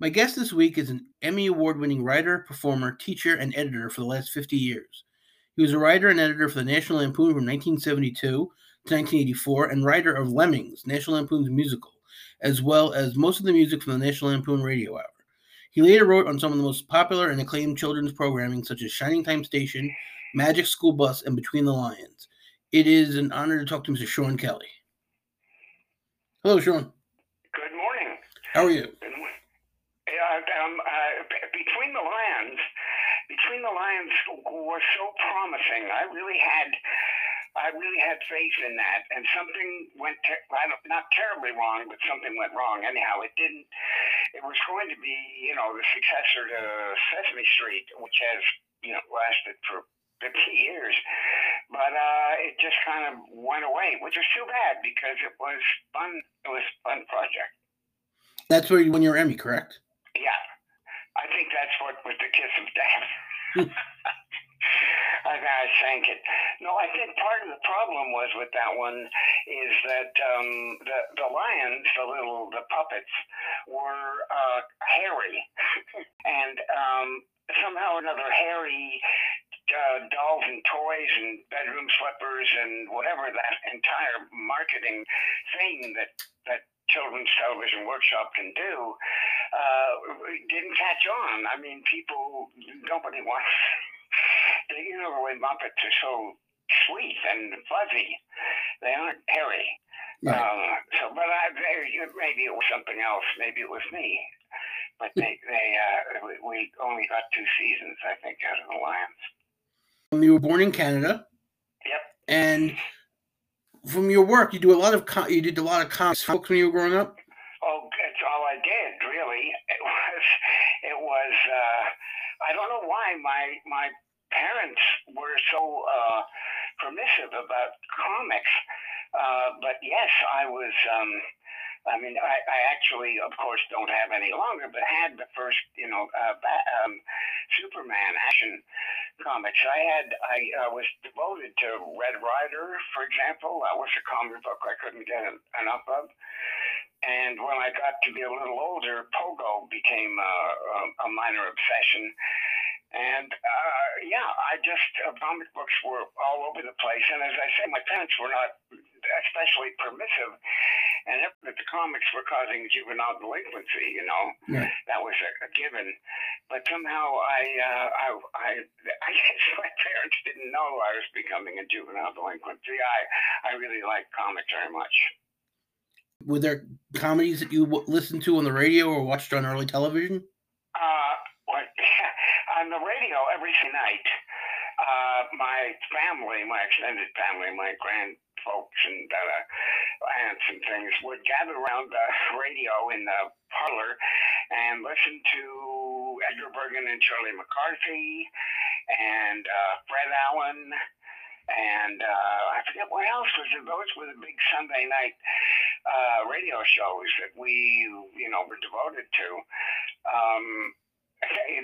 My guest this week is an Emmy Award winning writer, performer, teacher, and editor for the last 50 years. He was a writer and editor for the National Lampoon from 1972 to 1984 and writer of Lemmings, National Lampoon's musical, as well as most of the music from the National Lampoon Radio Hour. He later wrote on some of the most popular and acclaimed children's programming, such as Shining Time Station, Magic School Bus, and Between the Lions. It is an honor to talk to Mr. Sean Kelly. Hello, Sean. Good morning. How are you? Uh, between the Lions was so promising. I really had I really had faith in that, and something went ter- not terribly wrong, but something went wrong. Anyhow, it didn't. It was going to be, you know, the successor to Sesame Street, which has, you know, lasted for 50 years, but uh, it just kind of went away, which was too bad because it was fun. It was a fun project. That's where you won your Emmy, correct? Yeah, I think that's what was the kiss of death. I thank it. No, I think part of the problem was with that one is that um, the the lions, the little the puppets, were uh, hairy, and um, somehow or another hairy uh, dolls and toys and bedroom slippers and whatever that entire marketing thing that that children's television workshop can do uh, didn't catch on. I mean, people, nobody wants you know the way Muppets are so sweet and fuzzy. They aren't hairy. Right. Uh, so, but I, maybe it was something else. Maybe it was me. But they, they, uh, we only got two seasons, I think, out of the Lions. You were born in Canada. Yep. And from your work, you do a lot of com- you did a lot of comics when you were growing up. Oh, that's all I did, really. It was, it was. Uh, I don't know why my my parents were so uh, permissive about comics. Uh, but yes, I was. Um, I mean, I, I actually, of course, don't have any longer, but had the first, you know, uh, um, Superman action comics. I had, I uh, was devoted to Red Ryder, for example. That was a comic book I couldn't get enough of. And when I got to be a little older, Pogo became a, a, a minor obsession. And uh, yeah, I just uh, comic books were all over the place, and as I say, my parents were not especially permissive, and if the comics were causing juvenile delinquency, you know, yeah. that was a, a, given. But somehow I, uh, I, I, I guess my parents didn't know I was becoming a juvenile delinquency. I, I really liked comics very much. Were there comedies that you listened to on the radio or watched on early television? Uh, what? on the radio every night, uh, my family, my extended family, my grand folks and uh, aunts and things would gather around the radio in the parlor and listen to Edgar Bergen and Charlie McCarthy and uh, Fred Allen and uh, I forget what else was it. Those were the big Sunday night uh, radio shows that we, you know, were devoted to. Um,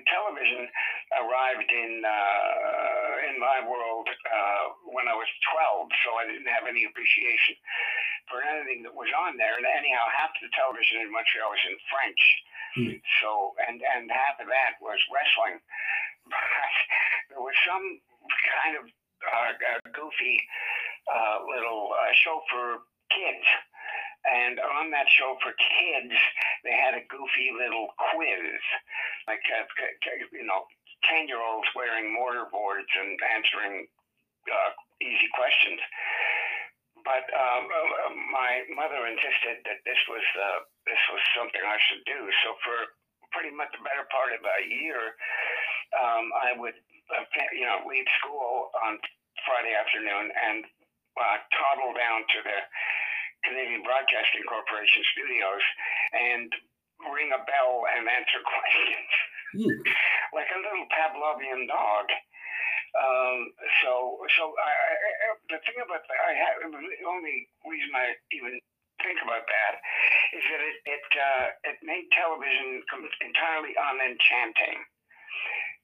television arrived in uh, in my world uh, when I was 12, so I didn't have any appreciation for anything that was on there. And anyhow, half the television in Montreal was in French, mm. so and and half of that was wrestling. But there was some kind of uh, goofy uh, little uh, show for kids and on that show for kids, they had a goofy little quiz, like uh, you know, ten year olds wearing mortar boards and answering uh, easy questions. But um, uh, my mother insisted that this was uh, this was something I should do. So for pretty much the better part of a year, um, I would uh, you know leave school on Friday afternoon and uh, toddle down to the Canadian Broadcasting Corporation studios and ring a bell and answer questions mm. like a little Pavlovian dog. Um, so, so I, I, the thing about that, I have, the only reason I even think about that is that it it, uh, it made television entirely unenchanting.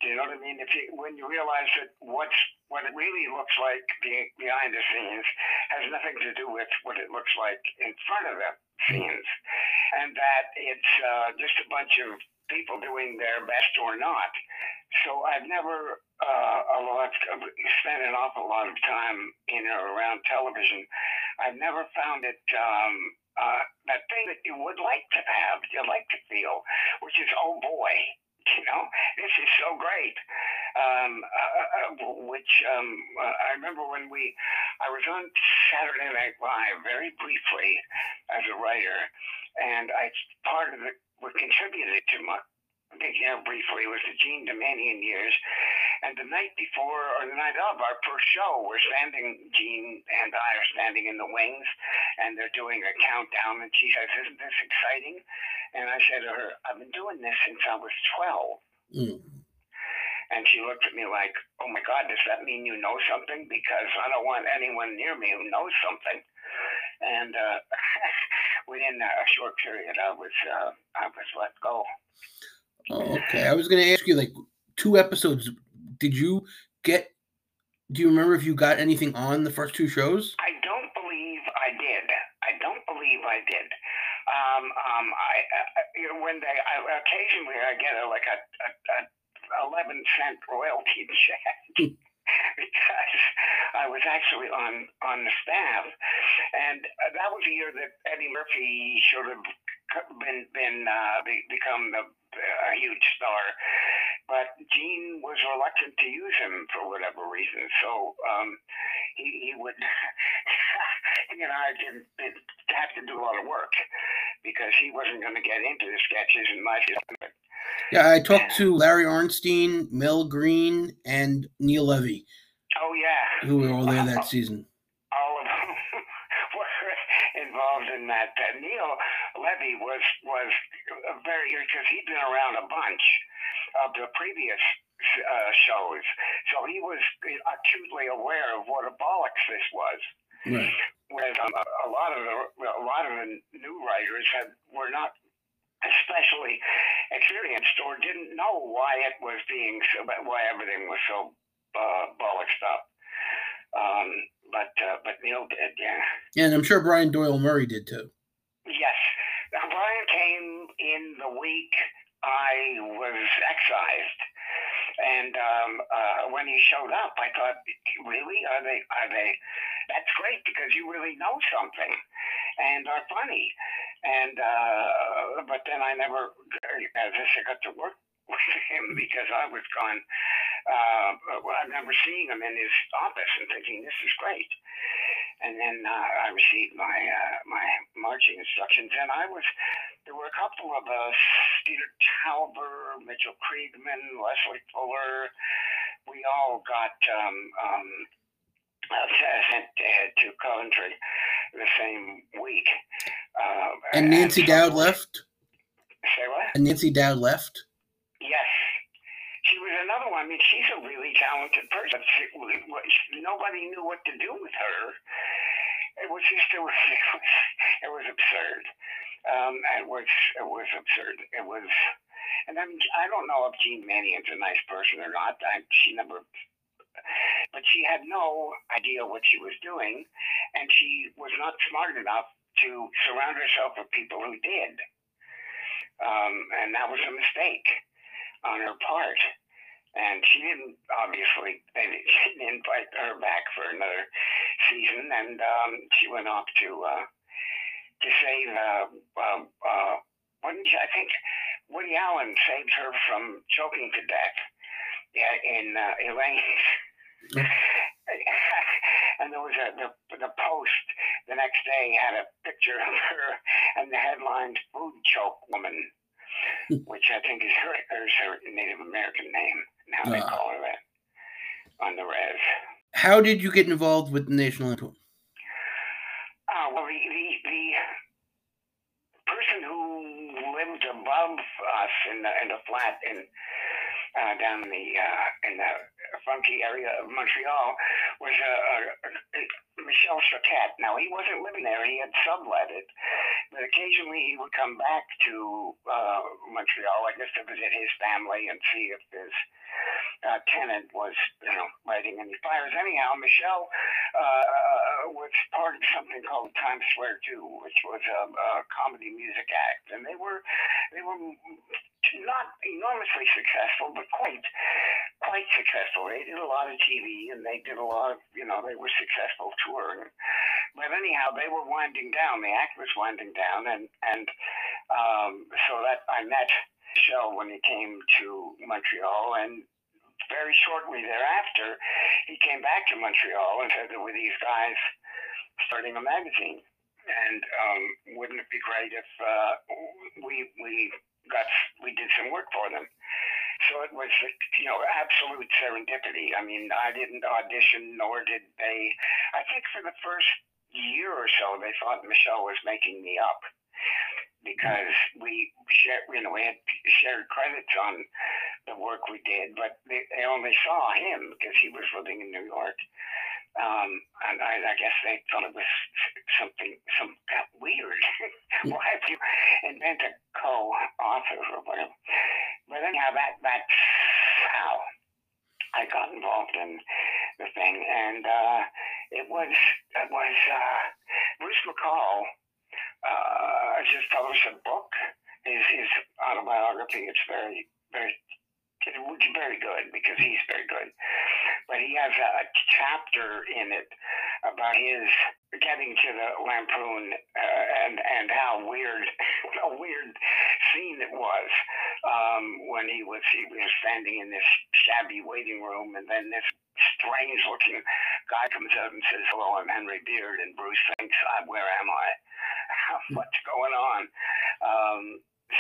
Do you know what I mean? If you when you realize that what's what it really looks like behind the scenes has nothing to do with what it looks like in front of the scenes, and that it's uh, just a bunch of people doing their best or not. So I've never uh, a lot spent an awful lot of time in or around television. I've never found it um, uh, that thing that you would like to have, you like to feel, which is oh boy, you know, this is so great. Um, uh, uh, which um, uh, I remember when we, I was on Saturday Night Live very briefly as a writer, and I part of the what contributed to my hair briefly was the Jean Doumanian years. And the night before or the night of our first show, we're standing, Jean and I are standing in the wings, and they're doing a countdown. And she says, Isn't this exciting? And I said to her, I've been doing this since I was 12. Mm. And she looked at me like, Oh my God, does that mean you know something? Because I don't want anyone near me who knows something. And uh, within a short period, I was uh, I was let go. Oh, okay. I was going to ask you, like, two episodes. Did you get? Do you remember if you got anything on the first two shows? I don't believe I did. I don't believe I did. Um, um, I, uh, you know, when they I, occasionally I get a, like a, a, a eleven cent royalty check. because I was actually on on the staff, and that was the year that Eddie Murphy should have been been uh, be, become the, a huge star, but Jean was reluctant to use him for whatever reason. So um, he, he would, you know, I didn't, didn't have to do a lot of work because he wasn't going to get into the sketches and my yeah, I talked to Larry Arnstein, Mel Green, and Neil Levy. Oh yeah, who were all there that season. All of them were involved in that. Uh, Neil Levy was was very because he'd been around a bunch of the previous uh, shows, so he was acutely aware of what a bollocks this was. Right. Whereas um, a lot of the a lot of the new writers had were not especially experienced or didn't know why it was being so, why everything was so uh, bollocksed up. Um, but uh, but Neil did, yeah. And I'm sure Brian Doyle Murray did too. Yes, Brian came in the week I was excised, and um, uh, when he showed up, I thought, really, are they? Are they? That's great because you really know something, and are funny. And uh, but then I never, as I got to work with him because I was gone. Uh, I remember seeing him in his office and thinking, this is great. And then uh, I received my uh, my marching instructions, and I was there were a couple of us, Peter Tauber, Mitchell Kriegman, Leslie Fuller. We all got um, um, uh, sent to Coventry the same week. Uh, and Nancy and Dowd left. Say what? And Nancy Dowd left. One. I mean, she's a really talented person. She, nobody knew what to do with her. It was just it was it was, it was absurd. Um, it was it was absurd. It was, and I mean, I don't know if Jean Manion's a nice person or not. I, she never but she had no idea what she was doing, and she was not smart enough to surround herself with people who did. Um, and that was a mistake on her part. And she didn't, obviously, they didn't invite her back for another season, and um, she went off to uh, to save. Uh, uh, uh, what did she, I think Woody Allen saved her from choking to death. Yeah, in uh, Elaine's and there was a the, the post the next day had a picture of her and the headline "Food Choke Woman," which I think is her, is her Native American name. Now they uh, call her that on the res. How did you get involved with the National Lampoon? Uh, well, the, the, the person who lived above us in the in the flat in uh, down in the uh, in the funky area of Montreal was uh, uh, Michel Choquette. Now he wasn't living there; he had sublet it, but occasionally he would come back to uh, Montreal, I guess, to visit his family and see if his uh, tenant was, you know, lighting any fires. Anyhow, Michel uh, was part of something called Times Square Two, which was a, a comedy music act, and they were they were not enormously successful, but quite quite successful. They did a lot of TV and they did a lot of, you know, they were successful touring. But anyhow, they were winding down. The act was winding down, and and um, so that I met Michel when he came to Montreal, and very shortly thereafter, he came back to Montreal and said there were these guys starting a magazine, and um, wouldn't it be great if uh, we we got we did some work for them? So it was, you know, absolute serendipity. I mean, I didn't audition, nor did they. I think for the first year or so, they thought Michel was making me up because we shared, you know, we had shared credits on the work we did, but they, they only saw him because he was living in New York. Um, and I, I guess they thought it was something, some kind of weird. Why have you invent a co-author or whatever? But anyhow, that that's how I got involved in the thing, and uh, it was it was uh, Bruce McCall uh, just published a book, his his autobiography. It's very very very good because he's very good. But he has a, chapter in it about his getting to the Lampoon uh, and and how weird a weird scene it was um, when he was he was standing in this shabby waiting room and then this strange looking guy comes out and says hello I'm Henry Beard and Bruce thinks where am I what's going on um,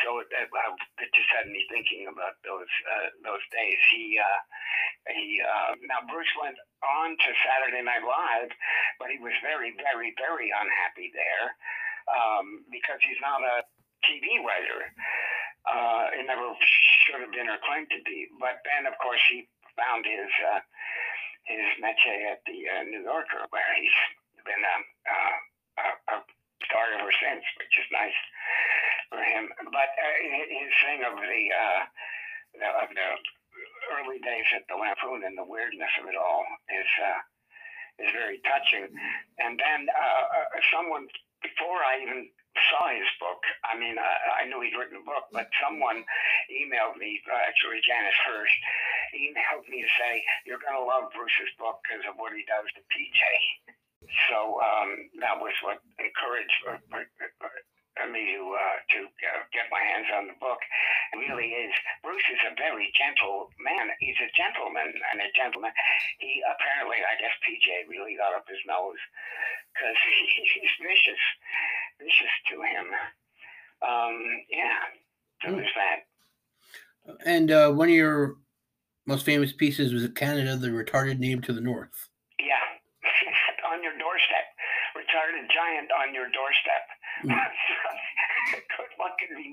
so it, it, just had me thinking about those uh, those days. He uh, he uh, now Bruce went on to Saturday Night Live, but he was very very very unhappy there um, because he's not a TV writer. Uh, it never should have been or claimed to be. But then, of course, he found his uh, his métier at the uh, New Yorker, where he's been uh, a, a star ever since, which is nice for him. But uh, his thing of the, uh, the of the early days at the Lampoon and the weirdness of it all is uh, is very touching. And then uh, uh someone before I even saw his book, I mean, I, I knew he'd written a book, but someone emailed me, uh, actually Janis Hirsch, emailed me to say, You're going to love Bruce's book because of what he does to PJ. So um, that was what encouraged me to uh, to uh, get my hands on the book. It really is. Bruce is a very gentle man. He's a gentleman and a gentleman. He apparently, I guess, PJ really got up his nose because he's vicious, vicious to him. Um, yeah, so mm. there's that. And uh, one of your most famous pieces was Canada, the retarded name to the north. Yeah, on your doorstep, retarded giant on your doorstep. Mm.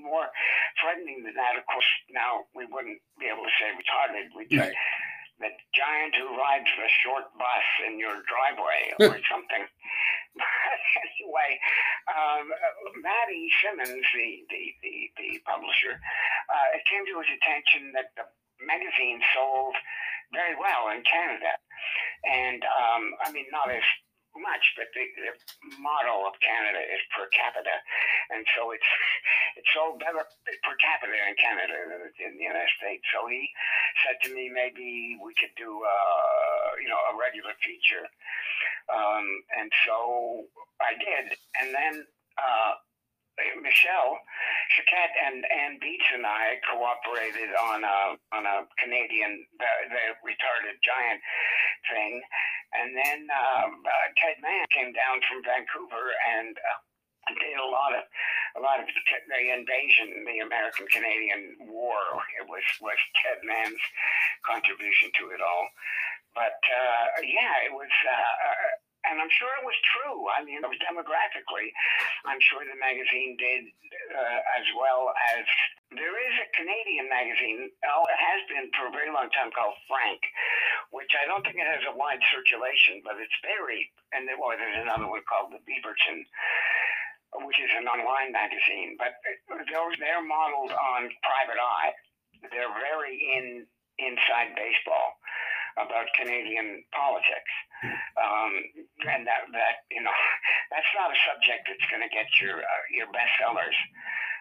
more frightening than that? Of course, now we wouldn't be able to say retarded. We'd say the giant who rides the short bus in your driveway or something. anyway, um, Matty Simmons, the, the, the, the publisher, uh, it came to his attention that the magazine sold very well in Canada. And um, I mean, not as much, but the, the model of Canada is per capita, and so it's it's so better per capita in Canada than in the United States. So he said to me, maybe we could do uh, you know a regular feature, um, and so I did, and then. Uh, Michel Choquette and Anne Beatts and I cooperated on a on a Canadian the, the retarded giant thing, and then um, uh, Ted Mann came down from Vancouver and uh, did a lot of a lot of the invasion, the American Canadian War. It was was Ted Mann's contribution to it all. But uh, yeah, it was. Uh, uh and I'm sure it was true. I mean, it was demographically, I'm sure the magazine did uh, as well as there is a Canadian magazine. Oh, it has been for a very long time called Frank, which I don't think it has a wide circulation, but it's very. And there, well, there's another one called the Beaverton, which is an online magazine. But those they're modeled on Private Eye. They're very in inside baseball about Canadian politics, um, and that that you know that's not a subject that's going to get your uh, your bestsellers.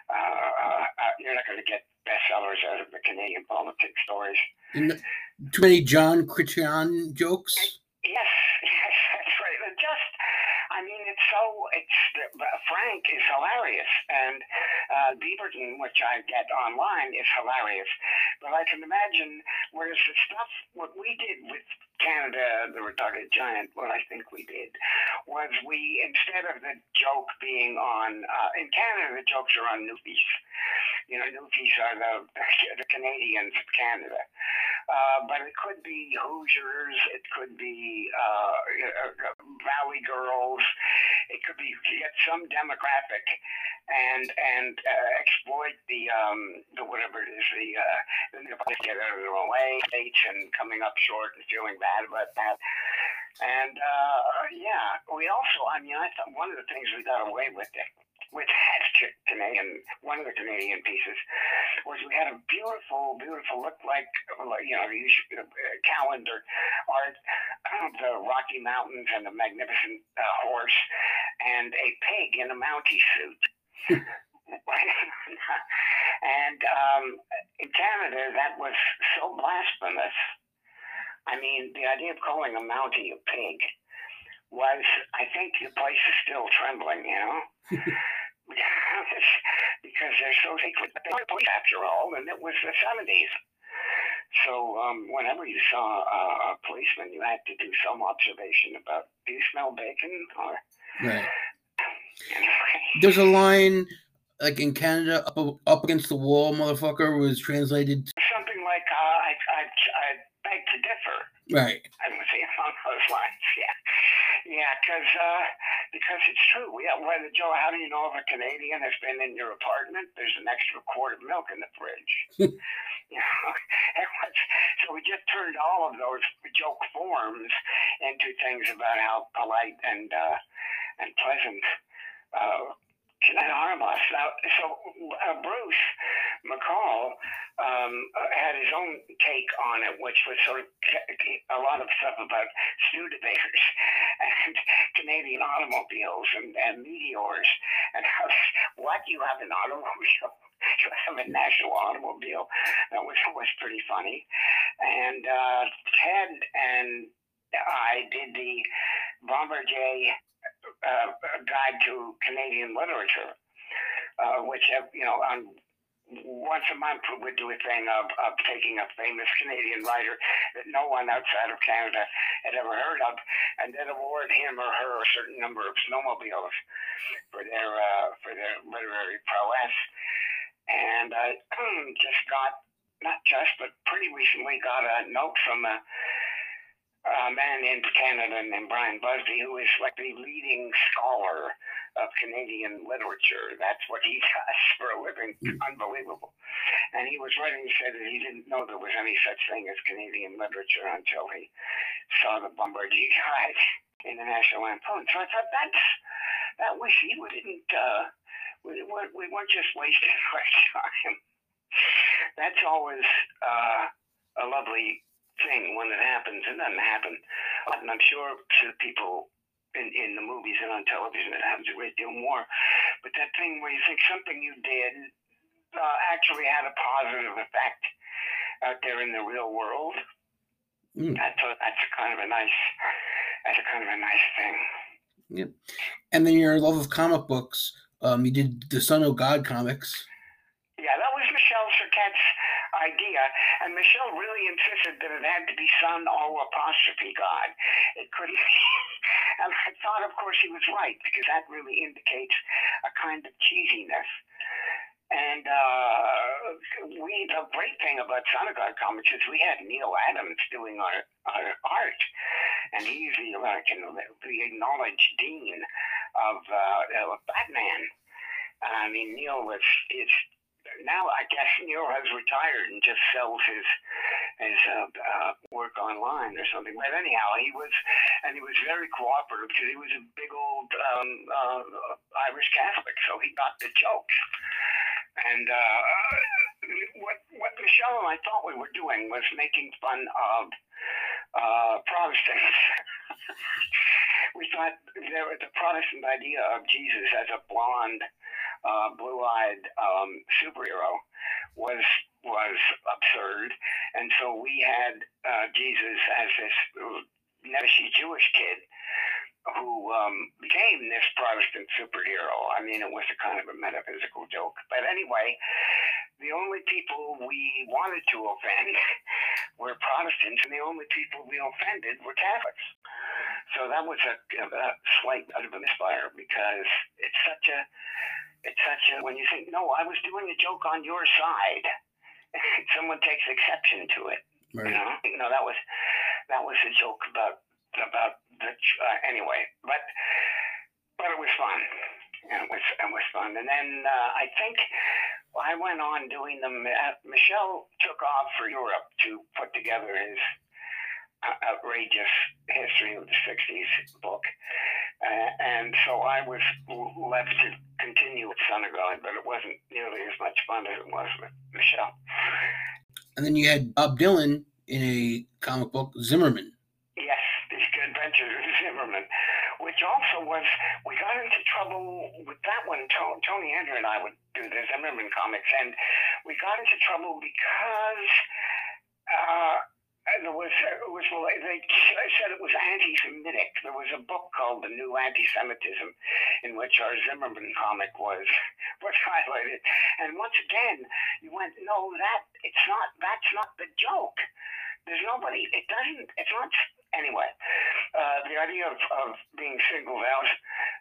Uh, uh, uh, you're not going to get bestseller dollars out of the Canadian politics stories. And too many John Chrétien jokes. Yes, that's right. And just, I mean, it's so. It's Frank is hilarious, and uh, Beaverton, which I get online, is hilarious. But I can imagine, whereas the stuff what we did with Canada, the retarded giant, what I think we did was we instead of the joke being on uh, in Canada, the jokes are on Newfies. You know, Newfies are the the Canadians of Canada. Uh, but it could be Hoosiers, it could be uh, uh, Valley Girls, it could be get some demographic and and uh, exploit the um, the whatever it is the uh, the get out of their way and coming up short and feeling bad about that. And uh, yeah, we also I mean I thought one of the things we got away with it with that Canadian, one of the Canadian pieces, was we had a beautiful, beautiful look like, you know, uh, calendar art of the Rocky Mountains and a magnificent uh, horse and a pig in a Mountie suit. and um, in Canada, that was so blasphemous. I mean, the idea of calling a Mountie a pig was, I think the place is still trembling, you know? because they're so secret. But they were police after all, and it was the 70s. So um, whenever you saw a, a, policeman, you had to do some observation about, do you smell bacon? Or, right. There's a line, like in Canada, up, up against the wall, motherfucker, was translated. to... Something like, uh, I, I, I beg to differ. Right. I say along those lines, yeah. Yeah, because uh, because it's true. We have, whether Joe, how do you know if a Canadian has been in your apartment? There's an extra quart of milk in the fridge. you know, so we just turned all of those joke forms into things about how polite and uh, and pleasant uh, can harm us. Now, so uh, Bruce McCall um, had his own take on it, which was sort of a lot of stuff about Studebakers and Canadian automobiles and, and meteors and how what you have an automobile. You have a national automobile. That was was pretty funny. And uh, Ted and I did the Bombardier uh, guide to Canadian literature, uh, which have, you know, on once a month we would do a thing of, of taking a famous Canadian writer that no one outside of Canada had ever heard of, and then award him or her a certain number of snowmobiles for their uh, for their literary prowess. And I just got not just, but pretty recently got a note from a a man in Canada named Brian Busby, who is like the leading scholar of Canadian literature. That's what he does for a living. Hmm. Unbelievable. And he was writing, he said that he didn't know there was any such thing as Canadian literature until he saw the Bombardier Guide in the National Lampoon. So I thought that's, that was, he didn't, uh, we, we weren't just wasting our time. That's always uh, a lovely thing when it happens. It doesn't happen. And I'm sure to people in, in the movies and on television it happens a great deal more. But that thing where you think something you did uh, actually had a positive effect out there in the real world. Mm. That's a, that's a kind of a nice that's a kind of a nice thing. Yep. And then your love of comic books. Um, you did the Son of God comics. Yeah, that was Michel Choquette's idea, and Michel really insisted that it had to be son O apostrophe God. It couldn't. and I thought, of course, he was right because that really indicates a kind of cheesiness. And uh, we, the great thing about Son of God Comics is we had Neal Adams doing our, our art, and he's the, know, the, acknowledged dean of uh, Batman. I mean, Neal was is now I guess Neal has retired and just sells his his uh, uh, work online or something. But anyhow, he was and he was very cooperative because he was a big old um, uh, Irish Catholic, so he got the jokes. And uh, what what Michel and I thought we were doing was making fun of uh, Protestants. we thought there, the Protestant idea of Jesus as a blonde uh, blue-eyed um, superhero was was absurd. And so we had uh, Jesus as this Nebuchadnezzar Jewish kid who um, became this Protestant superhero. I mean, it was a kind of a metaphysical joke. But anyway, the only people we wanted to offend were Protestants, and the only people we offended were Catholics. So that was a, a slight bit of a misfire because it's such a, it's such a, when you think, no, I was doing a joke on your side, someone takes exception to it. Right. You know, you know that was that was a joke about about uh, anyway, but but it was fun. And it was it was fun. And then uh, I think I went on doing them. Uh, Michel took off for Europe to put together his uh, outrageous history of the '60s book. Uh, and so I was left to continue with Son of God, but it wasn't nearly as much fun as it was with Michel. And then you had Bob Dylan in a comic book, Zimmerman. Zimmerman, which also was, we got into trouble with that one. Tony Hendra and I would do the Zimmerman comics, and we got into trouble because uh, there was, it was they said it was anti-Semitic. There was a book called The New Anti-Semitism, in which our Zimmerman comic was was highlighted. And once again, you went, no, that it's not. That's not the joke. There's nobody. It doesn't. It's not anyway, uh, the idea of, of being singled out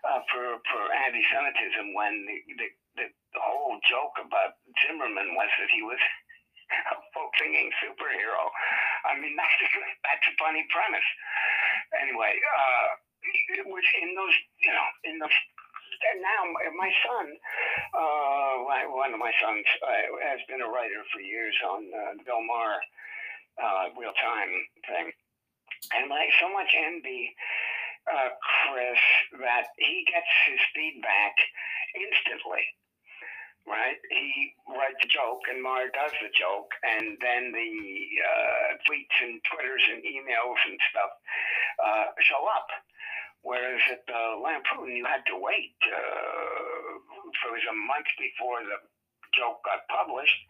uh, for, for anti-Semitism when the, the, the, whole joke about Zimmerman was that he was a folk singing superhero. I mean, that's a, that's a funny premise. Anyway, uh, it was in those, you know, in those and now my son, uh, one of my sons, uh, has been a writer for years on uh, Bill Maher uh, real time thing. And I so much envy uh, Chris that he gets his feedback instantly. Right? He writes a joke and Maher does the joke, and then the uh, tweets and Twitters and emails and stuff uh, show up. Whereas at the Lampoon, you had to wait. Uh, it was a month before the joke got published,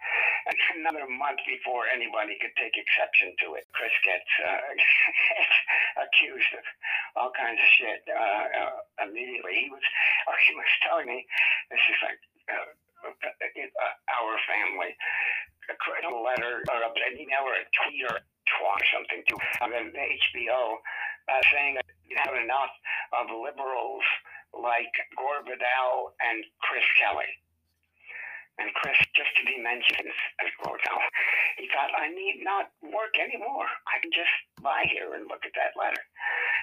and another month before anybody could take exception to it. Chris gets uh, accused of all kinds of shit uh, uh, immediately. He was, he was telling me, this is like uh, uh, our family. A letter or an email or a tweet or twat or something to the HBO uh, saying that you have enough of liberals like Gore Vidal and Chris Kelly. And Chris, just to be mentioned as now, he thought, I need not work anymore. I can just lie here and look at that letter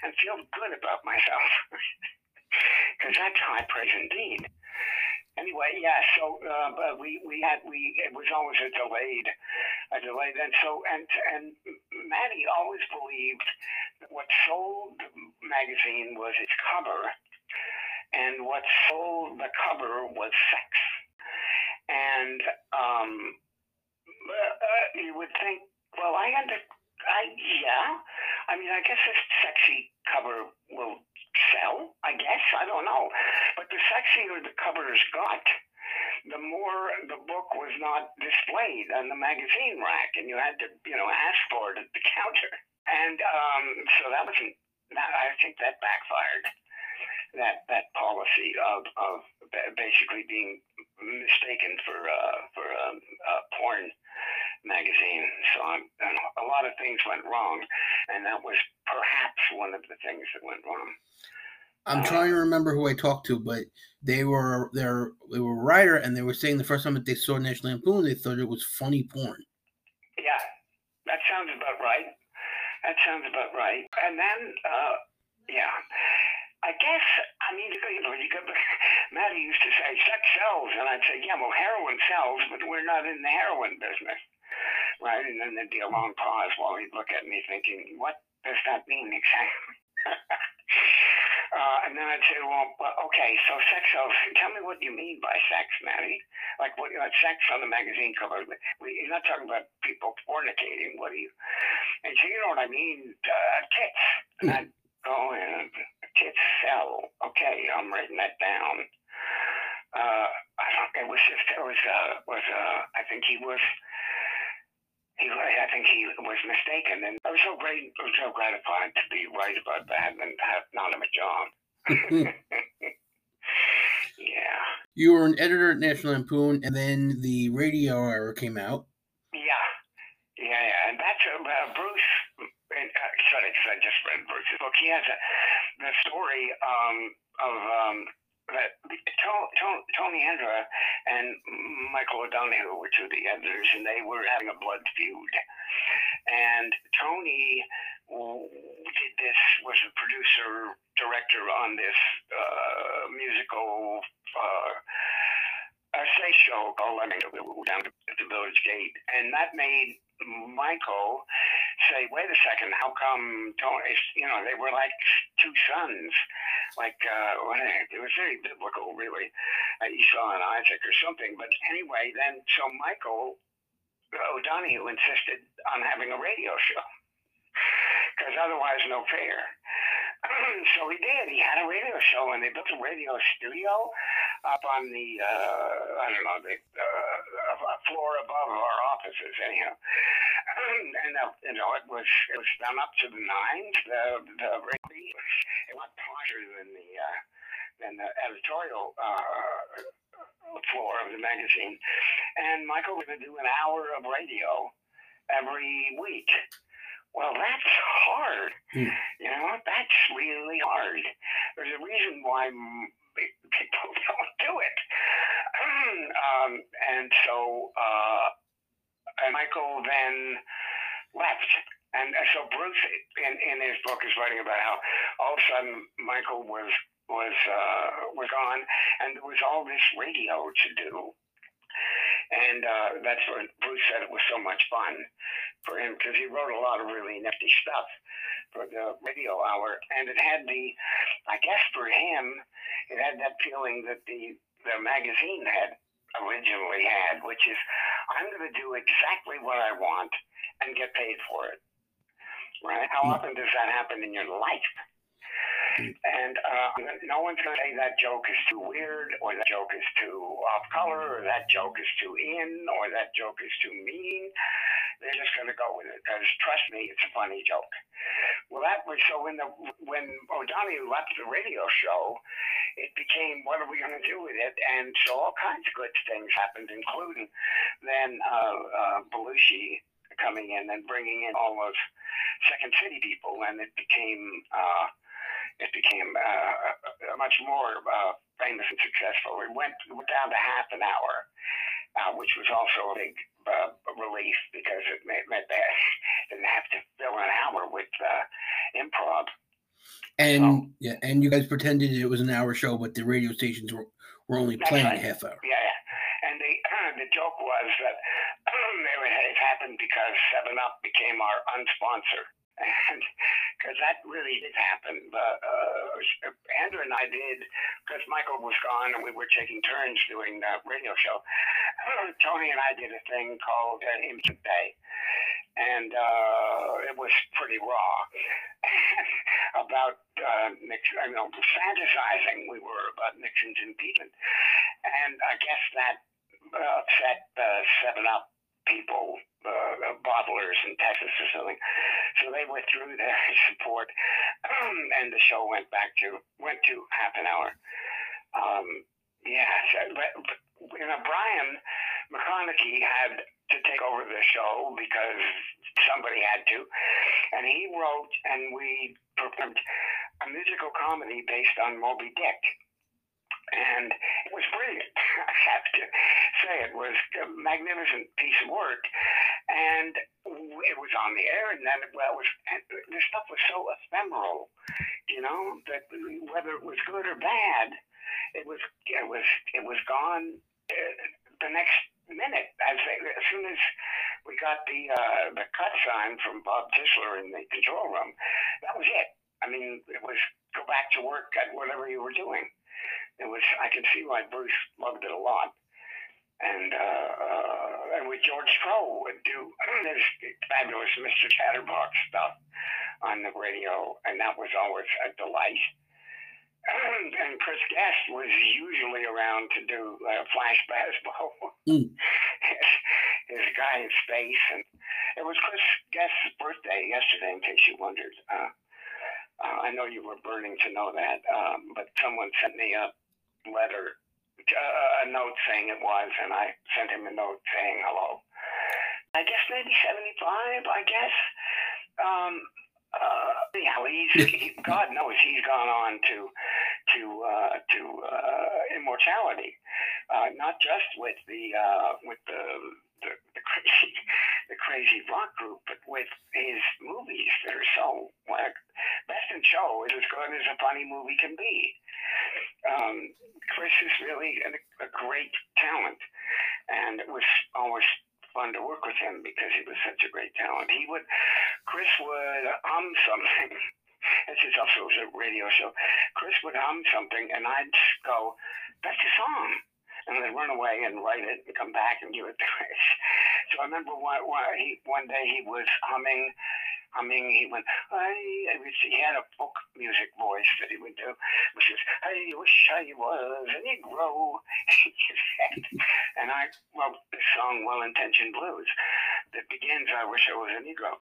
and feel good about myself. Because that's high praise indeed. Anyway, yeah, so uh, we, we had, we, it was always a delayed, a delayed. And so, and, and Matty always believed that what sold the magazine was its cover, and what sold the cover was sex. And um, uh, you would think, well, I had to, I, yeah. I mean, I guess this sexy cover will sell, I guess. I don't know. But the sexier the covers got, the more the book was not displayed on the magazine rack, and you had to, you know, ask for it at the counter. And um, so that wasn't. I think that backfired that that policy of, of basically being mistaken for uh, for a, um, a porn magazine. So I'm, a lot of things went wrong, and that was perhaps one of the things that went wrong. I'm uh, trying to remember who I talked to, but they were they they were a writer, and they were saying the first time that they saw National Lampoon, they thought it was funny porn. Yeah, that sounds about right. That sounds about right. And then, uh, yeah, I guess, I mean, you know, you could, Matty used to say, sex sells. And I'd say, yeah, well, heroin sells, but we're not in the heroin business. Right? And then there'd be a long pause while he'd look at me thinking, what does that mean exactly? uh, and then I'd say, well, okay, so sex sells. Tell me what you mean by sex, Matty. Like, what, you know, sex on the magazine cover. You're not talking about people fornicating. What do you? And so, you know what I mean? Uh, tits. And I'd go and tits sell. Okay, I'm writing that down. Uh, I don't. It was just. It was. Uh, was. Uh, I think he was. he, I think he was mistaken, and I was so great, I was so gratified to be right about that and have not a job. yeah. You were an editor at National Lampoon, and then the radio hour came out. Yeah, yeah, yeah, and that's uh Bruce. Uh, because I just read Bruce's book. He has a, the story um, of um, that Tony Hendra and Michael O'Donoghue were two of the editors, and they were having a blood feud. And Tony did this was a producer director on this uh, musical uh, essay show called down at the Village Gate, and that made Michael say, "Wait a second, how come Tony? You know, they were like two sons, like uh, it was very biblical, really, uh, Esau and Isaac or something." But anyway, then so Michael O'Donoghue insisted on having a radio show because otherwise no fair. so he did. He had a radio show, and they built a radio studio up on the uh, I don't know the uh, floor above our offices. Anyhow, and uh, you know it was it was done up to the nines. The the radio it went larger than the uh, than the editorial. Uh, floor of the magazine, and Michael was going to do an hour of radio every week. Well, that's hard. Mm. You know, that's really hard. There's a reason why people don't do it. um, and so, uh, and Michael then left. And so Bruce, in, in his book, is writing about how all of a sudden Michael was was uh, was gone, and there was all this radio to do. And uh, that's what Bruce said. It was so much fun for him because he wrote a lot of really nifty stuff for the radio hour, and it had the, I guess for him, it had that feeling that the the magazine had originally had, which is I'm going to do exactly what I want and get paid for it. Right? How mm. often does that happen in your life? And uh, no one's going to say that joke is too weird, or that joke is too off color, or that joke is too in, or that joke is too mean. They're just going to go with it because trust me, it's a funny joke. Well, that was so when the when O'Donoghue left the radio show, it became what are we going to do with it? And so all kinds of good things happened, including then uh, uh, Belushi coming in and bringing in all those Second City people, and it became. Uh, it became uh, much more uh, famous and successful. It went, went down to half an hour, uh, which was also a big uh, relief because it meant that didn't have to fill an hour with uh, improv. And so, yeah, and you guys pretended it was an hour show, but the radio stations were, were only playing right. a half hour. Yeah, and the the joke was that it happened because Seven Up became our unsponsor because that really did happen. But uh, Hendra and I did because Michael was gone and we were taking turns doing the radio show. Tony and I did a thing called uh, Impeachment Day, and uh, it was pretty raw about uh, Nixon. I know fantasizing we were about Nixon's impeachment, and I guess that upset uh, Seven Up people, uh, bottlers in Texas or something. So they withdrew their support, and the show went back to went to half an hour. Um, yeah, so, but, but you know, Brian McConnachie had to take over the show because somebody had to, and he wrote and we performed a musical comedy based on Moby Dick and it was brilliant. I have to say, it was a magnificent piece of work, and it was on the air, and then well, it was and the stuff was so ephemeral, you know, that whether it was good or bad, it was it was it was gone uh, the next minute. As as soon as we got the uh, the cut sign from Bob Tischler in the control room, that was it. I mean, it was go back to work at whatever you were doing it was I can see why Bruce loved it a lot. And uh, uh, and with George Crowe would do this fabulous Mr. Chatterbox stuff on the radio, and that was always a delight. and Chris Guest was usually around to do uh, Flash Bazbo. Mm. his, his guy in space, and It was Chris Guest's birthday yesterday, in case you wondered. Uh, uh, I know you were burning to know that, um, but someone sent me a letter, uh, a note saying it was, and I sent him a note saying hello. I guess maybe 75, I guess. Um, uh, anyhow, he's he, God knows he's gone on to to uh, to uh, immortality, uh, not just with the uh, with the, the the crazy the crazy rock group, but with his movies that are so like Best in Show is as good as a funny movie can be. Um, Chris is really a, a great talent, and it was always fun to work with him because he was such a great talent. He would, Chris would hum something. This is also a radio show. Chris would hum something, and I'd go, "That's a song," and then run away and write it and come back and give it to Chris. So I remember one, one, he, one day he was humming I mean, he went, I, he had a folk music voice that he would do, which is, I wish I was a Negro. and I wrote this song, Well Intentioned Blues, that begins, I wish I was a Negro.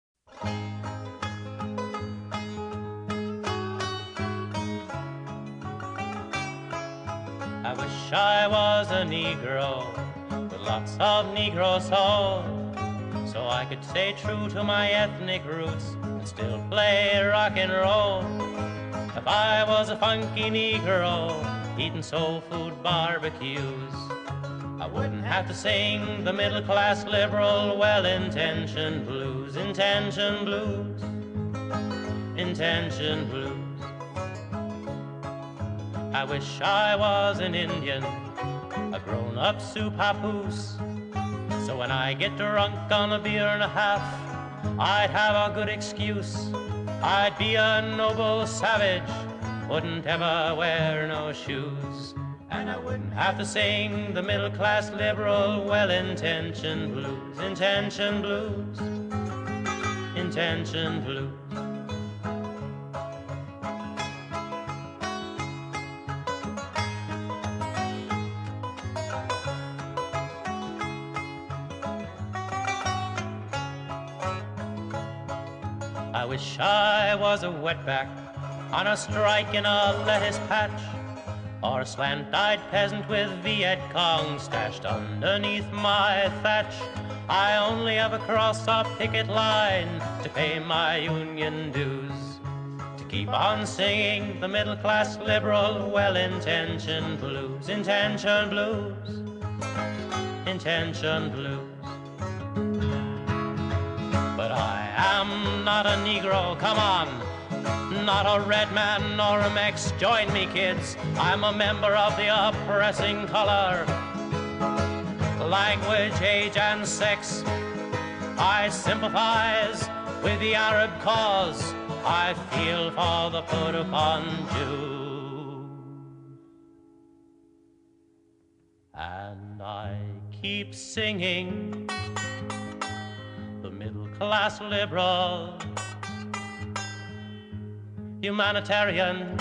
I wish I was a Negro with lots of Negro soul so I could stay true to my ethnic roots and still play rock and roll. If I was a funky Negro eating soul food barbecues, I wouldn't have to sing the middle class liberal well intentioned blues, intention blues, intention blues. I wish I was an Indian, a grown up soup papoose when I get drunk on a beer and a half, I'd have a good excuse. I'd be a noble savage, wouldn't ever wear no shoes. And I wouldn't have to sing the middle class liberal well intentioned blues, intention blues, intention blues. Wish I was a wetback on a strike in a lettuce patch, or a slant-eyed peasant with Viet Cong stashed underneath my thatch. I only ever cross a picket line to pay my union dues. To keep on singing the middle class liberal, well intentioned blues, intention blues, intention blues. Am not a Negro, come on. Not a red man nor a Mex, join me kids. I'm a member of the oppressing color. Language, age, and sex. I sympathize with the Arab cause. I feel for the put upon Jew. And I keep singing class liberal, humanitarian,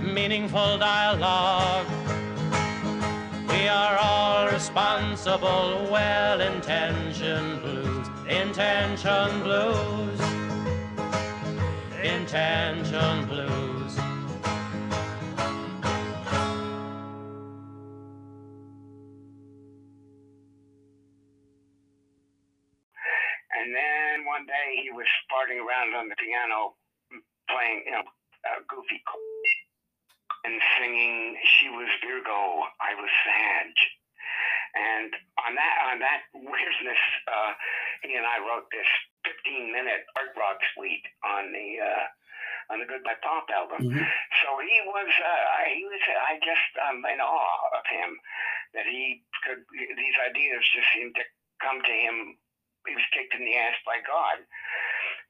meaningful dialogue. We are all responsible, well intentioned blues, intention blues, intention blues. Day he was farting around on the piano, playing, you know, uh, goofy and singing "She Was Virgo, I Was Sag." And on that on that weirdness, uh, he and I wrote this 15 minute art rock suite on the uh, on the Goodbye Pop album. Mm-hmm. So he was uh, he was I just I'm in awe of him that he could these ideas just seemed to come to him he was kicked in the ass by God.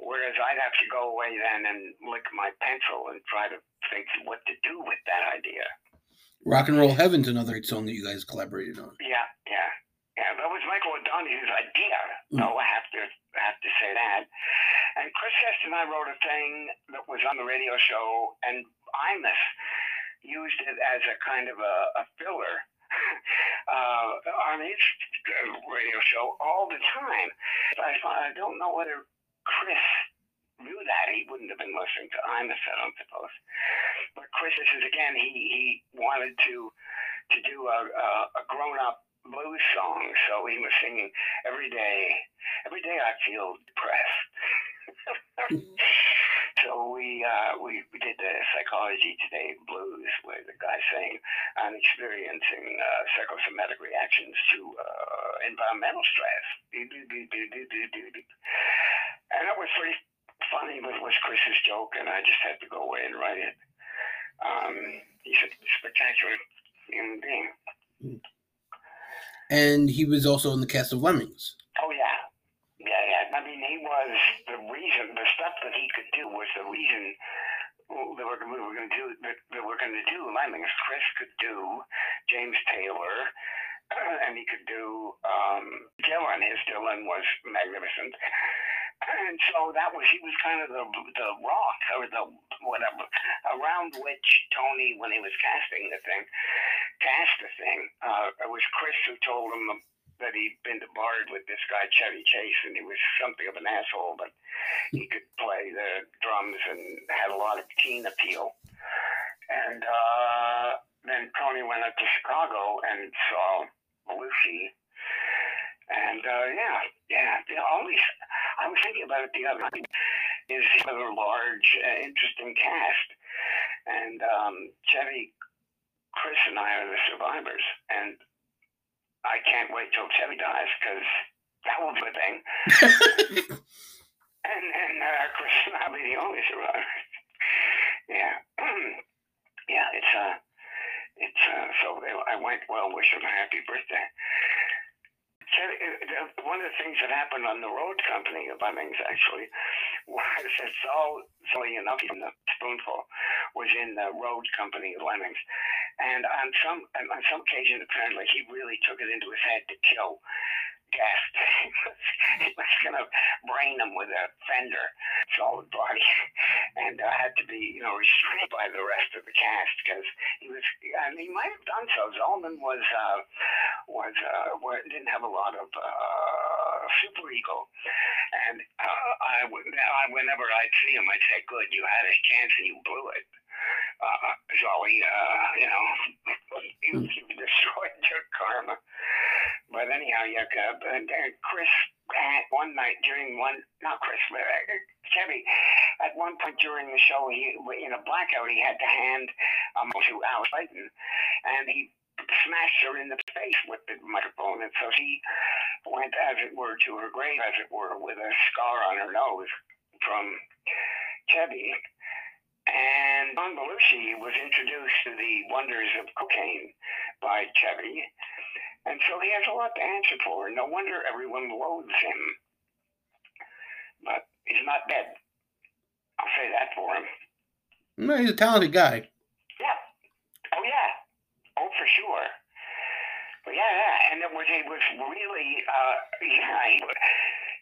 Whereas I'd have to go away then and lick my pencil and try to think what to do with that idea. Rock and Roll Heaven's another song that you guys collaborated on. Yeah, yeah, yeah. That was Michael O'Donoghue's idea. Mm. No, I have to I have to say that. And Chris Guest and I wrote a thing that was on the radio show, and Imus used it as a kind of a, a filler uh, on his radio show all the time. I, I don't know whether Chris knew that. He wouldn't have been listening to Imus, I don't suppose. But Chris, this is again, he, he wanted to to do a, a, a grown up blues song. So he was singing every day. Every day I feel depressed. we, uh, we we did the psychology today blues, where the guy saying I'm experiencing uh, psychosomatic reactions to uh, environmental stress. And it was pretty funny, but it was Chris's joke, and I just had to go away and write it. Um, he's a spectacular human being. And he was also in the cast of Lemmings. Do was the reason that we're, we were going to do that, that we're going to do Lemmings. Chris could do James Taylor, and he could do um, Dylan. His Dylan was magnificent. And so that was he was kind of the the rock or the whatever around which Tony, when he was casting the thing, cast the thing. Uh, it was Chris who told him that he'd been to Bard with this guy Chevy Chase, and he was something of an asshole, but he could play the drums and had a lot of teen appeal. And uh, then Tony went up to Chicago and saw Belushi. And uh, yeah, yeah, the only I was thinking about it the other night. Is a large, uh, interesting cast, and um, Chevy, Chris, and I are the survivors, and I can't wait till Chevy dies because that will be a thing. and and uh, Chris and I'll be the only survivors. yeah, yeah. It's uh, it's uh, so I went well, wish him a happy birthday. Uh, one of the things that happened on the road company of Lemmings actually was that Saul, silly enough, in the spoonful, was in the road company of Lemmings. And on some on some occasion, apparently, he really took it into his head to kill Guest. he was going to brain him with a fender, solid body, and uh, had to be, you know, restrained by the rest of the cast because he was. And he might have done so. Zalman was uh, was uh, didn't have a lot of uh, super ego, and uh, I would whenever I'd see him, I'd say, "Good, you had a chance and you blew it." Uh, Zoe, uh, you know, you, you destroyed your karma. But anyhow, uh, and, and Chris at one night during one, not Chris, but uh, Chevy, at one point during the show, he in a blackout, he had to hand um, to Alice Playten, and he smashed her in the face with the microphone, and so she went, as it were, to her grave, as it were, with a scar on her nose from Chevy. And John Belushi was introduced to the wonders of cocaine by Chevy, and so he has a lot to answer for. No wonder everyone loathes him. But he's not dead. I'll say that for him. No, he's a talented guy. Yeah. Oh yeah. Oh for sure. But yeah, yeah. And it was it was really uh yeah he,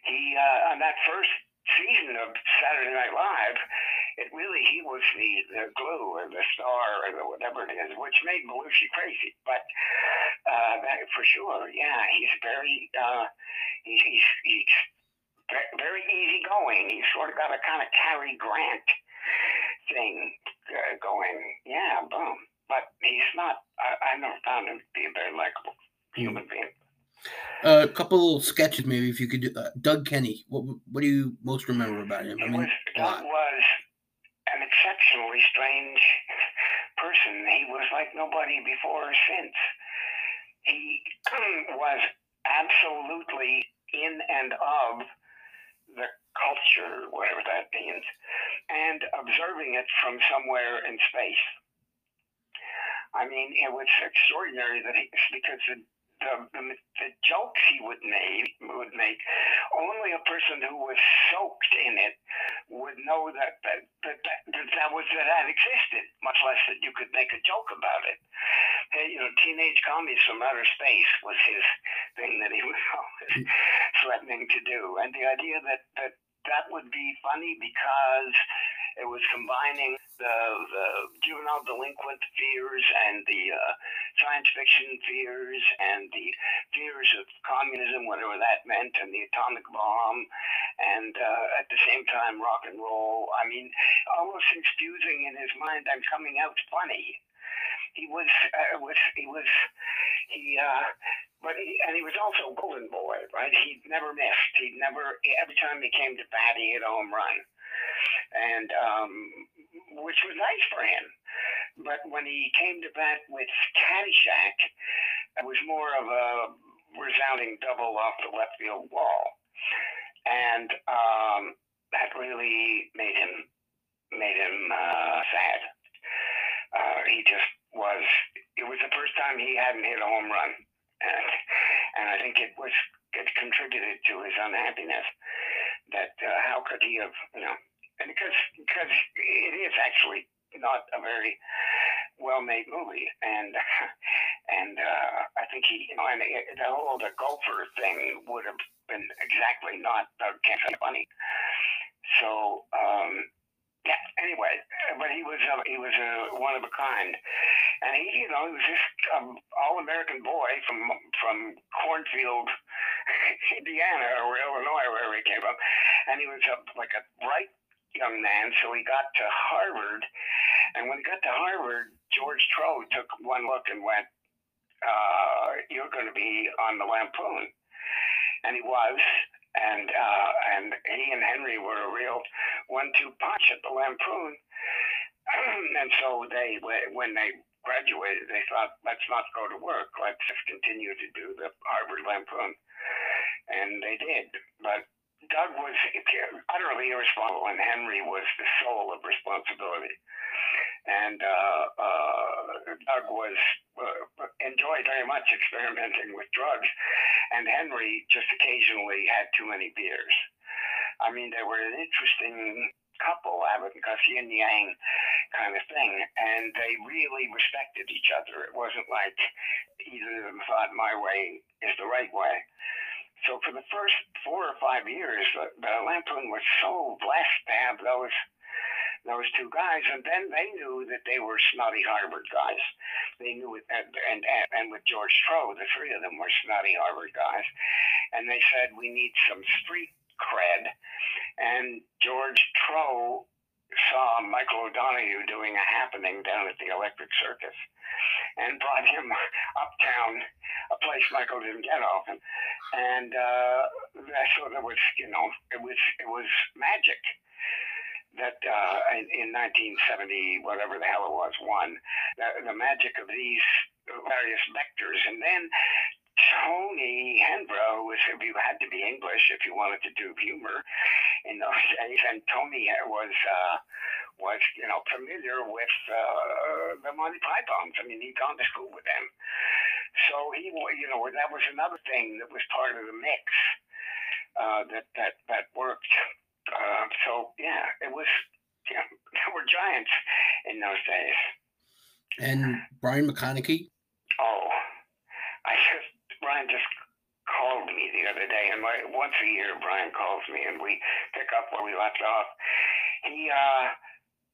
he uh on that first season of Saturday Night Live, it really he was the, the glue or the star or the whatever it is, which made Belushi crazy. But uh, for sure, yeah, he's very uh, he's, he's he's very easygoing. He's sort of got a kind of Cary Grant thing uh, going. Yeah, boom. But he's not. I, I never found him to be a very likable human being. Uh, a couple little sketches, maybe if you could. Do, uh, Doug Kenny, What What do you most remember about him? I mean, was, Doug was an exceptionally strange person. He was like nobody before or since. He was absolutely in and of the culture, whatever that means, and observing it from somewhere in space. I mean, it was extraordinary that he, because the the, um, the, the jokes he would make would make only a person who was soaked in it would know that that that, that, that, that was that that existed, much less that you could make a joke about it. Hey, you know, teenage commies from outer space was his thing that he was always threatening to do, and the idea that that that would be funny because it was combining the, the juvenile delinquent fears and the uh, science fiction fears and the fears of communism, whatever that meant, and the atomic bomb, and uh, at the same time rock and roll. I mean, almost infusing in his mind, I'm coming out funny. He was, uh, was he was, he, uh, but he, and he was also a golden boy, right? He never missed. He never, every time he came to bat, he hit a home run, and um, which was nice for him. But when he came to bat with Caddyshack, it was more of a resounding double off the left field wall, and um, that really made him made him uh, sad. Uh, he just was. It was the first time he hadn't hit a home run, and and I think it was it contributed to his unhappiness. That uh, how could he have you know? And because because it is actually not a very well-made movie, and and uh, I think he, you know, and it, the whole the golfer thing would have been exactly not Campbell funny. So um, yeah. Anyway, but he was uh, he was a one of a kind, and he, you know, he was just um, all-American boy from from cornfield, Indiana or Illinois, wherever he came from, and he was a, like a bright young man. So he got to Harvard, and when he got to Harvard, George Trow took one look and went, uh, "You're going to be on the Lampoon," and he was and uh, and he and Henry were a real one-two punch at the Lampoon. and so they, when they graduated, they thought, let's not go to work. Let's just continue to do the Harvard Lampoon. And they did. But Doug was utterly irresponsible, and Henry was the soul of responsibility. And uh, uh, Doug was uh, enjoyed very much experimenting with drugs, and Henry just occasionally had too many beers. I mean, they were an interesting couple, Abbott and Gussie and Yang kind of thing, and they really respected each other. It wasn't like either of them thought my way is the right way. So for the first four or five years, the, the Lampoon was so blessed to have those those two guys, and then they knew that they were snotty Harvard guys. They knew it, and, and, and with George Trow, the three of them were snotty Harvard guys, and they said we need some street cred. And George Trow saw Michael O'Donoghue doing a happening down at the Electric Circus, and brought him uptown, a place Michael didn't get often, and uh, so there was, you know, it was it was magic that uh, in, in 1970, whatever the hell it was, one, the, the magic of these various vectors. And then Tony Hendra was, you had to be English if you wanted to do humor in those days. And Tony was, uh, was you know, familiar with uh, the Monty Pythons. I mean, he'd gone to school with them. So he, you know, that was another thing that was part of the mix uh, that, that, that worked uh, so yeah, it was. Yeah, there were giants in those days. And Brian McConnachie. Oh, I just Brian just called me the other day, and like once a year, Brian calls me, and we pick up where we left off. He uh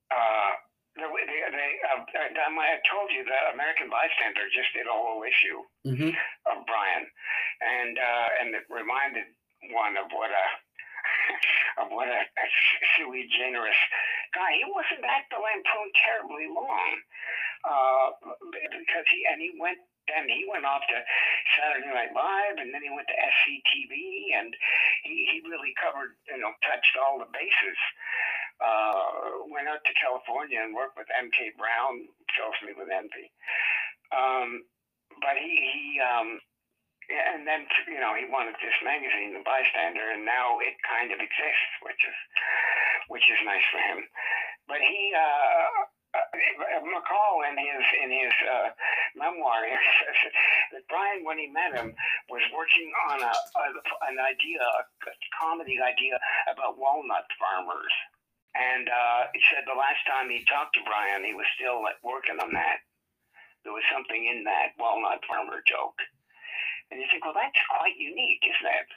uh. They, they, they, uh, I told you the American Bystander just did a whole issue mm-hmm. of Brian, and uh, and it reminded one of what a of what a, a sui generis guy. He wasn't at the Lampoon terribly long, uh, because he and he went then he went off to Saturday Night Live, and then he went to SCTV, and he, he really covered, you know, touched all the bases. Uh, went out to California and worked with MK Brown, fills me with envy. Um, but he, he um, and then you know he wanted this magazine, The Bystander, and now it kind of exists, which is which is nice for him. But he uh, uh, McCall in his in his uh, memoir says that Brian, when he met him, was working on a, a an idea, a comedy idea about walnut farmers. And uh, he said the last time he talked to Brian, he was still working on that. There was something in that walnut farmer joke. And you think, well, that's quite unique, isn't it?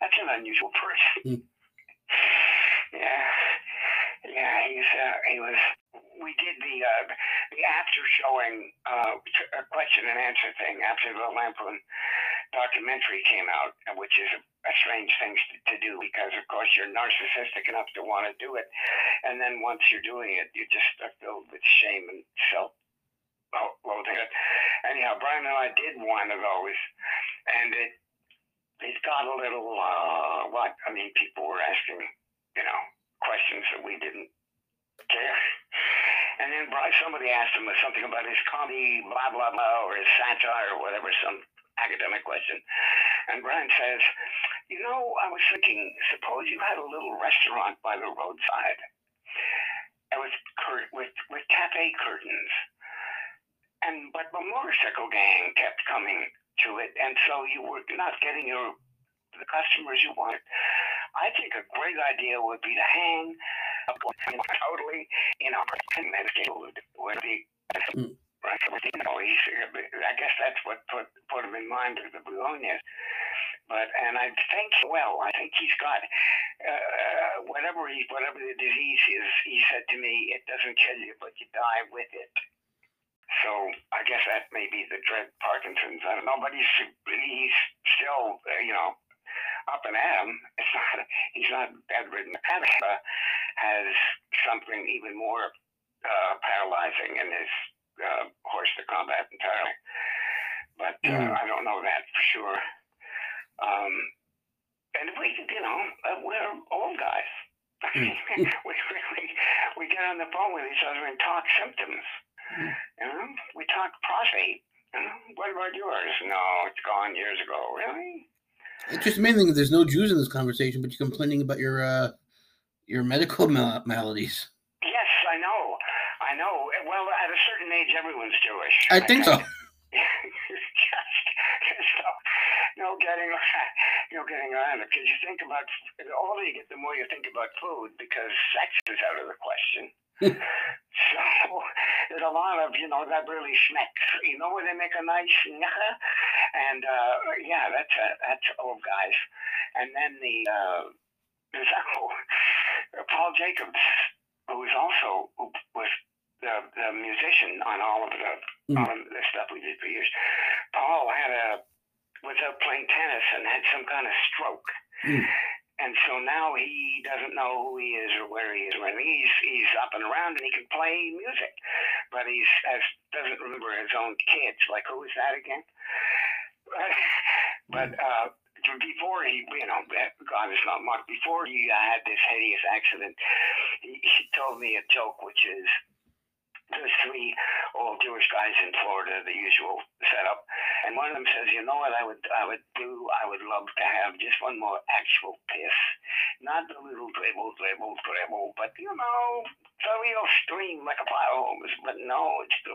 That's an unusual person. Mm. yeah, yeah. He's uh, he was we did the uh, the after showing uh, a question and answer thing after the Lampoon documentary came out, which is a, a strange thing to, to do because, of course, you're narcissistic enough to want to do it, and then once you're doing it, you just are filled with shame and self loathing. Anyhow, Brian and I did one of those, and it it got a little uh, what? I mean, people were asking, you know, questions that we didn't care. And then somebody asked him something about his comedy, blah, blah, blah, or his satire, or whatever, some academic question. And Brian says, You know, I was thinking, suppose you had a little restaurant by the roadside and with, cur- with, with cafe curtains. And but the motorcycle gang kept coming to it, and so you were not getting your the customers you wanted. I think a great idea would be to hang totally inoperative and would be mm. right. You know, he's, I guess that's what put put him in mind of the Begonias. But and I think well, I think he's got uh, whatever he whatever the disease is. He said to me, "It doesn't kill you, but you die with it." So I guess that may be the dread Parkinson's. I don't know, but he's he's still you know up and at him. It's not he's not bedridden. Canada has something even more uh, paralyzing in his uh, horse to combat entirely. But uh, mm. I don't know that for sure. Um, and we, you know, uh, we're old guys. Mm. we really we get on the phone with each other and talk symptoms. Mm. You know, we talk prostate. You know, what about yours? No, it's gone years ago. Really? It's just amazing that there's no Jews in this conversation, but you're complaining about your uh, your medical mal- maladies. Yes, I know. I know. Well, at a certain age, everyone's Jewish. I think so. just, so, no getting, no getting around it. Because you think about the older you get, the more you think about food, because sex is out of the question. So there's a lot of you know that really schmecks. You know where they make a nice and uh, yeah, that's a, that's old guys. And then the uh, there's oh, Paul Jacobs, who was also who was the, the musician on all of the mm. all of the stuff we did for years. Paul had a was out playing tennis and had some kind of stroke. Mm. And so now he doesn't know who he is or where he is. When he's he's up and around and he can play music, but he's has, doesn't remember his own kids. Like who is that again? but uh, before he, you know, God is not much. Before he had this hideous accident, he, he told me a joke, which is there's three old Jewish guys in Florida, the usual setup. And one of them says, you know what I would I would do? I would love to have just one more actual piss. Not the little dribble, dribble, dribble, but you know, the real stream like a hose. But no, it's the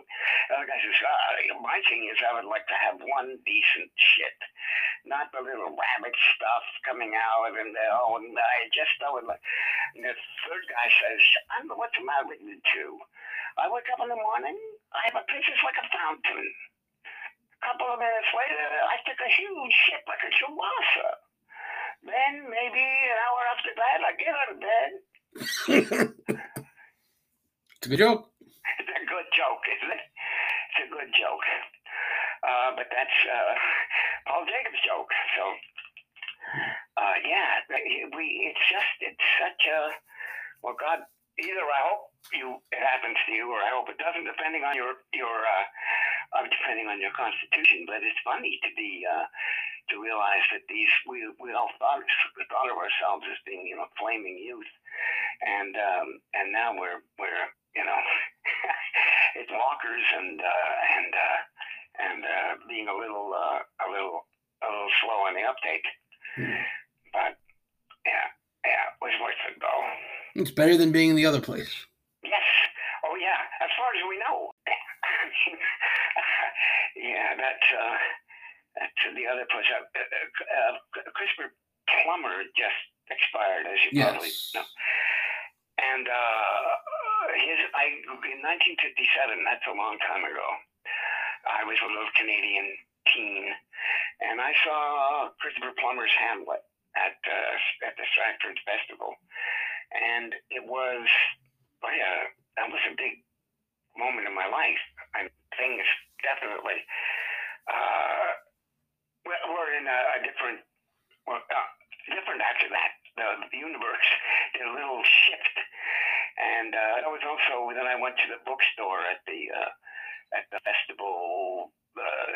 other guy says, ah, my thing is I would like to have one decent shit. Not the little rabbit stuff coming out and oh and I just I would like and the third guy says, I don't know what's the matter with you two. I wake up in the morning, I have a piss like a fountain. A couple of minutes later, I take a huge shit like a chihuahua. Then, maybe an hour after that, I get out of bed. it's a good joke. It's a good joke, isn't it? It's a good joke. Uh, but that's uh, Paul Jacobs' joke. So, uh, yeah, we. It's just it's such a well, God either I hope you it happens to you, or I hope it doesn't, depending on your your uh, uh, depending on your constitution. But it's funny to be uh, to realize that these we we all thought thought of ourselves as being you know flaming youth, and um, and now we're we're you know it's walkers and uh, and uh, and uh, being a little uh, a little a little slow on the uptake. Mm. But yeah, yeah, it was worth it though. It's better than being in the other place. Yes. Oh, yeah. As far as we know. yeah, that's uh, that's the other place. Uh, uh, uh, Christopher Plummer just expired, as you yes. probably know. And uh, his, I in 1957. That's a long time ago. I was a little Canadian teen, and I saw Christopher Plummer's Hamlet at uh, at the Stratford Festival and it was, oh yeah, that was a big moment in my life. And things definitely uh, were in a, a different, well, uh, different after that. The, the universe did a little shift, and uh, I was also then I went to the bookstore at the uh, at the festival uh,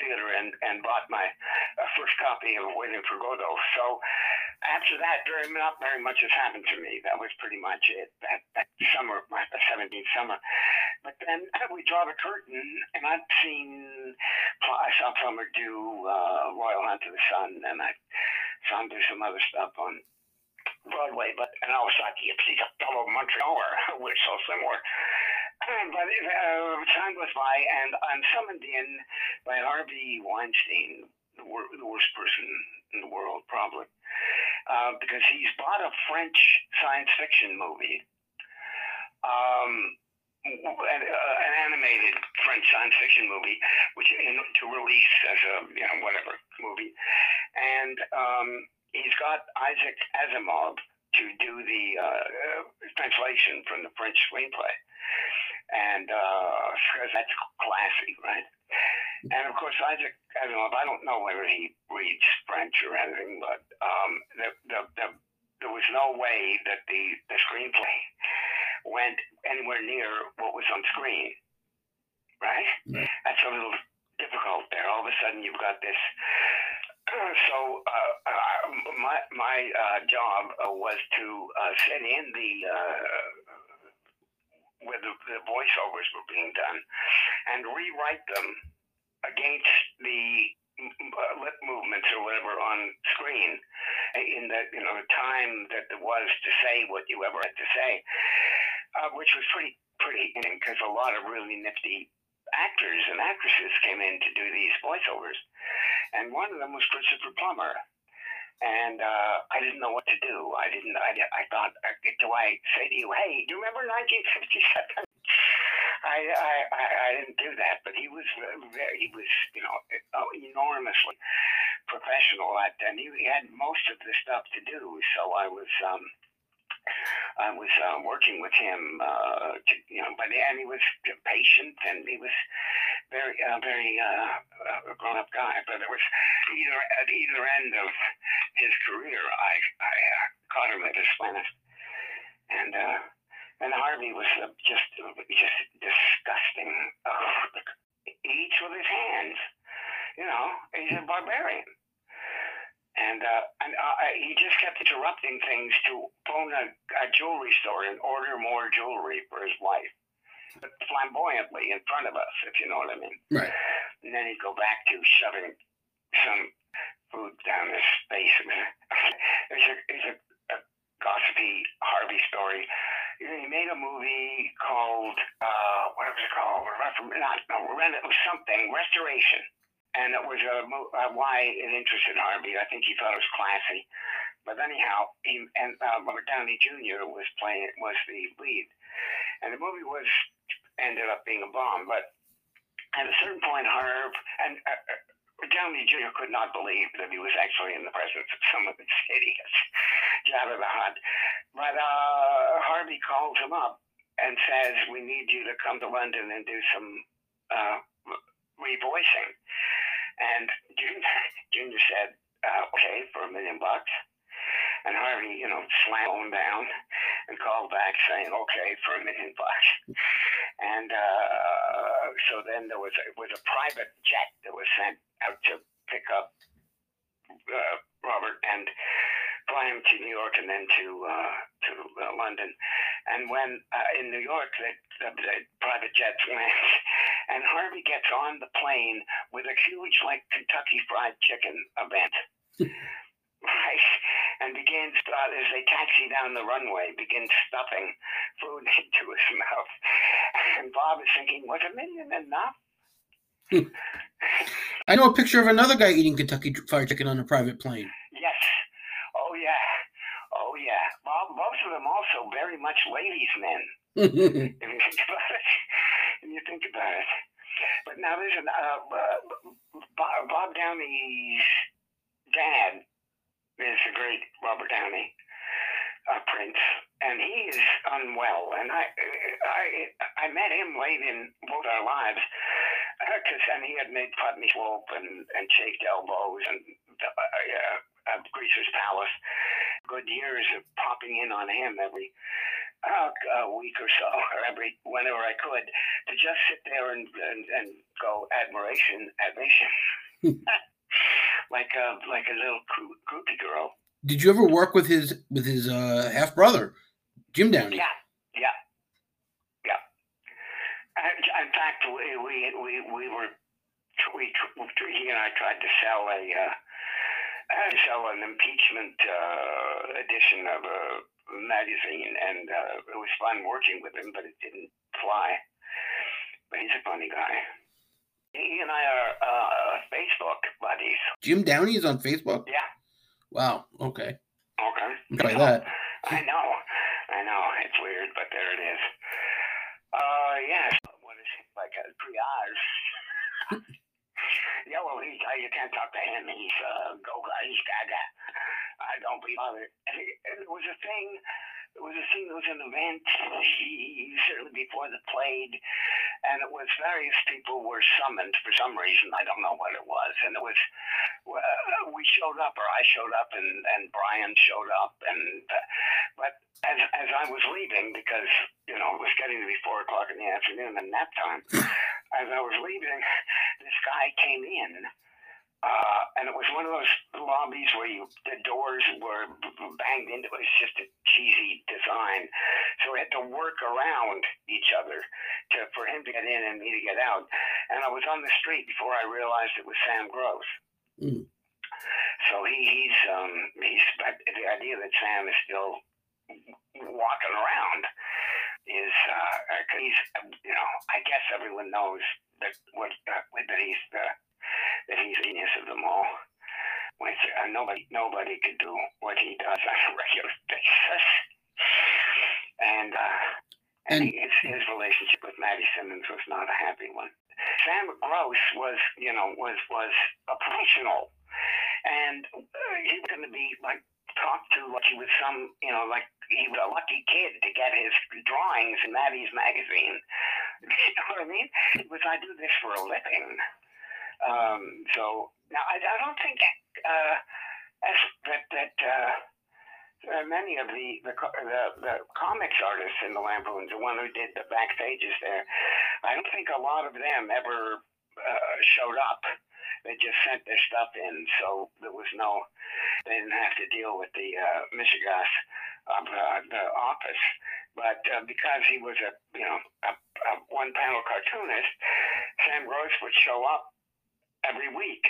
theater and, and bought my uh, first copy of Waiting for Godot. So after that, very not very much has happened to me. That was pretty much it. That that summer, my 17th summer. But then we draw the curtain, and I've seen. I saw Plummer do uh, Royal Hunt of the Sun, and I saw him do some other stuff on Broadway. But and I was like, he's a fellow Montrealer, which so similar. But uh, time goes by, and I'm summoned in by Harvey Weinstein, the, wor- the worst person in the world, probably, uh, because he's bought a French science fiction movie, um, an, uh, an animated French science fiction movie, which in, to release as a you know whatever movie, and um, he's got Isaac Asimov to do the uh, uh translation from the French screenplay and uh, that's classy, right? And of course, Isaac Asimov, I don't know whether he reads French or anything, but um, the, the, the, there was no way that the, the screenplay went anywhere near what was on screen, right? right. That's a little difficult there. All of a sudden, you've got this. so uh, uh, my my uh, job was to uh, set in the uh, where the, the voiceovers were being done and rewrite them against the uh, lip movements or whatever on screen in the you know the time that there was to say what you ever had to say, uh, which was pretty pretty because a lot of really nifty actors and actresses came in to do these voiceovers, and one of them was Christopher Plummer and uh, I didn't know what to do. I didn't. I, I thought, uh, do I say to you, "Hey, do you remember 1957"? I, I, I, I didn't do that, but he was very, he was, you know, uh, enormously professional at, and he had most of the stuff to do. So I was, um, I was uh, working with him, uh, to, you know, but and he was patient and he was very, uh, very uh, grown-up guy. But it was either at either end of his career, I, I uh, caught him at his finest, and uh, and Harvey was uh, just just disgusting. Oh, he eats with his hands, you know. He's a barbarian and uh, and uh, he just kept interrupting things to phone a, a jewelry store and order more jewelry for his wife, but flamboyantly in front of us, if you know what I mean. Right. And then he'd go back to shoving some food down his face. there's a, there's a, a gossipy Harvey story. He made a movie called uh, what was it called? Not no, it was something Restoration and it was a, uh, why it interested Harvey. I think he thought it was classy. But anyhow, he and uh, Robert Downey Jr. was playing was the lead, and the movie was ended up being a bomb. But at a certain point, Harv and uh, uh Downey Jr. could not believe that he was actually in the presence of some of these idiots, Jabba the Hutt. But uh, Harvey calls him up and says, "We need you to come to London and do some uh, revoicing." And Junior, Junior said, uh, okay, for a million bucks. And Harvey, you know, slammed down and called back saying, okay, for a million bucks. And uh, so then there was a, was a private jet that was sent out to pick up uh, Robert and fly him to New York and then to uh, to uh, London. And when uh, in New York, the, the, the private jets land, and Harvey gets on the plane with a huge, like Kentucky Fried Chicken event. right, and begins uh, as they taxi down the runway, begins stuffing food into his mouth. And Bob is thinking, was a million enough? I know a picture of another guy eating Kentucky Fried Chicken on a private plane. Yes. Oh yeah. Oh yeah. Well, most of them also very much ladies' men. if you think about it when you think about it. But now listen, uh, uh, Bob Downey's dad is the great Robert Downey, uh, Prince, and and he is unwell. And I, I, I met him late in both our lives, because and he had made Putney Swope and and Chafed Elbows and uh, uh, Greaser's Palace. Good years of popping in on him every uh, a week or so, or every whenever I could, to just sit there and and, and go admiration, admiration, like a like a little groupie girl. Did you ever work with his with his uh, half brother, Jim Downey? Yeah, yeah. In fact, we we we, we were we he and I tried to sell a uh, sell an impeachment uh, edition of a magazine, and uh, it was fun working with him, but it didn't fly. But he's a funny guy. He and I are uh, Facebook buddies. Jim Downey is on Facebook. Yeah. Wow. Okay. Okay. Try that. I know. I know. It's weird, but there it is. Uh, yes. It? Like a triage. yeah, well, he's, uh, you can't talk to him. He's uh, go. He's gaga. I don't be bothered. And it was a thing it was a thing, it was an event, he, certainly before the played, and it was various people were summoned for some reason. I don't know what it was. And it was, uh, we showed up, or I showed up, and, and Brian showed up. and uh, But as, as I was leaving, because, you know, it was getting to be four o'clock in the afternoon and nap time, as I was leaving, this guy came in uh, and it was one of those lobbies where you the doors were banged into. It was just a cheesy design, so we had to work around each other to for him to get in and me to get out. And I was on the street before I realized it was Sam Gross. Mm. So he, he's um, he's the idea that Sam is still walking around is uh, he's you know I guess everyone knows that what uh, that he's the that he's the genius of them all. Which uh, nobody nobody could do what he does on a regular basis. And uh, and, and his, his relationship with Matty Simmons was not a happy one. Sam Gross was, you know, was was a professional, and uh, he was going to be like talked to like he was some, you know, like he was a lucky kid to get his drawings in Matty's magazine. you know what I mean? It was I do this for a living. Um, so now I, I don't think uh, that that uh, many of the the, the the comics artists in the Lampoons, the one who did the back pages there, I don't think a lot of them ever uh, showed up. They just sent their stuff in, so there was no. They didn't have to deal with the uh, Michigas of uh, the office. But uh, because he was a you know a, a one panel cartoonist, Sam Gross would show up every week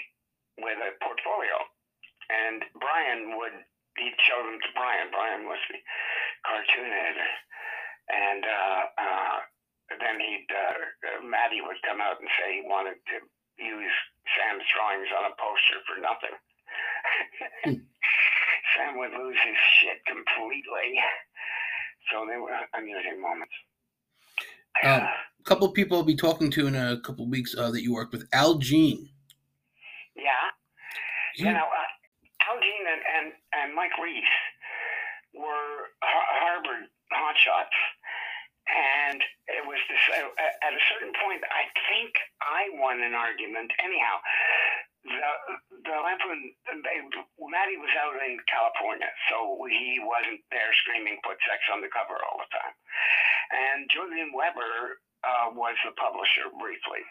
with a portfolio. And Brian would, he'd show them to Brian. Brian was the cartoon editor. And uh, uh, then he'd, uh, Matty would come out and say he wanted to use Sam's drawings on a poster for nothing. Sam would lose his shit completely. So they were amusing moments. Uh, a couple of people will be talking to in a couple of weeks uh, that you worked with Al Jean. Yeah. You know, uh, Al Jean and, and, and Mike Reiss were Harvard hotshots. And it was this, uh, at a certain point, I think I won an argument. Anyhow, the, the Lampoon, they, Matty was out in California, so he wasn't there screaming, put sex on the cover all the time. And Julian Weber uh, was the publisher briefly.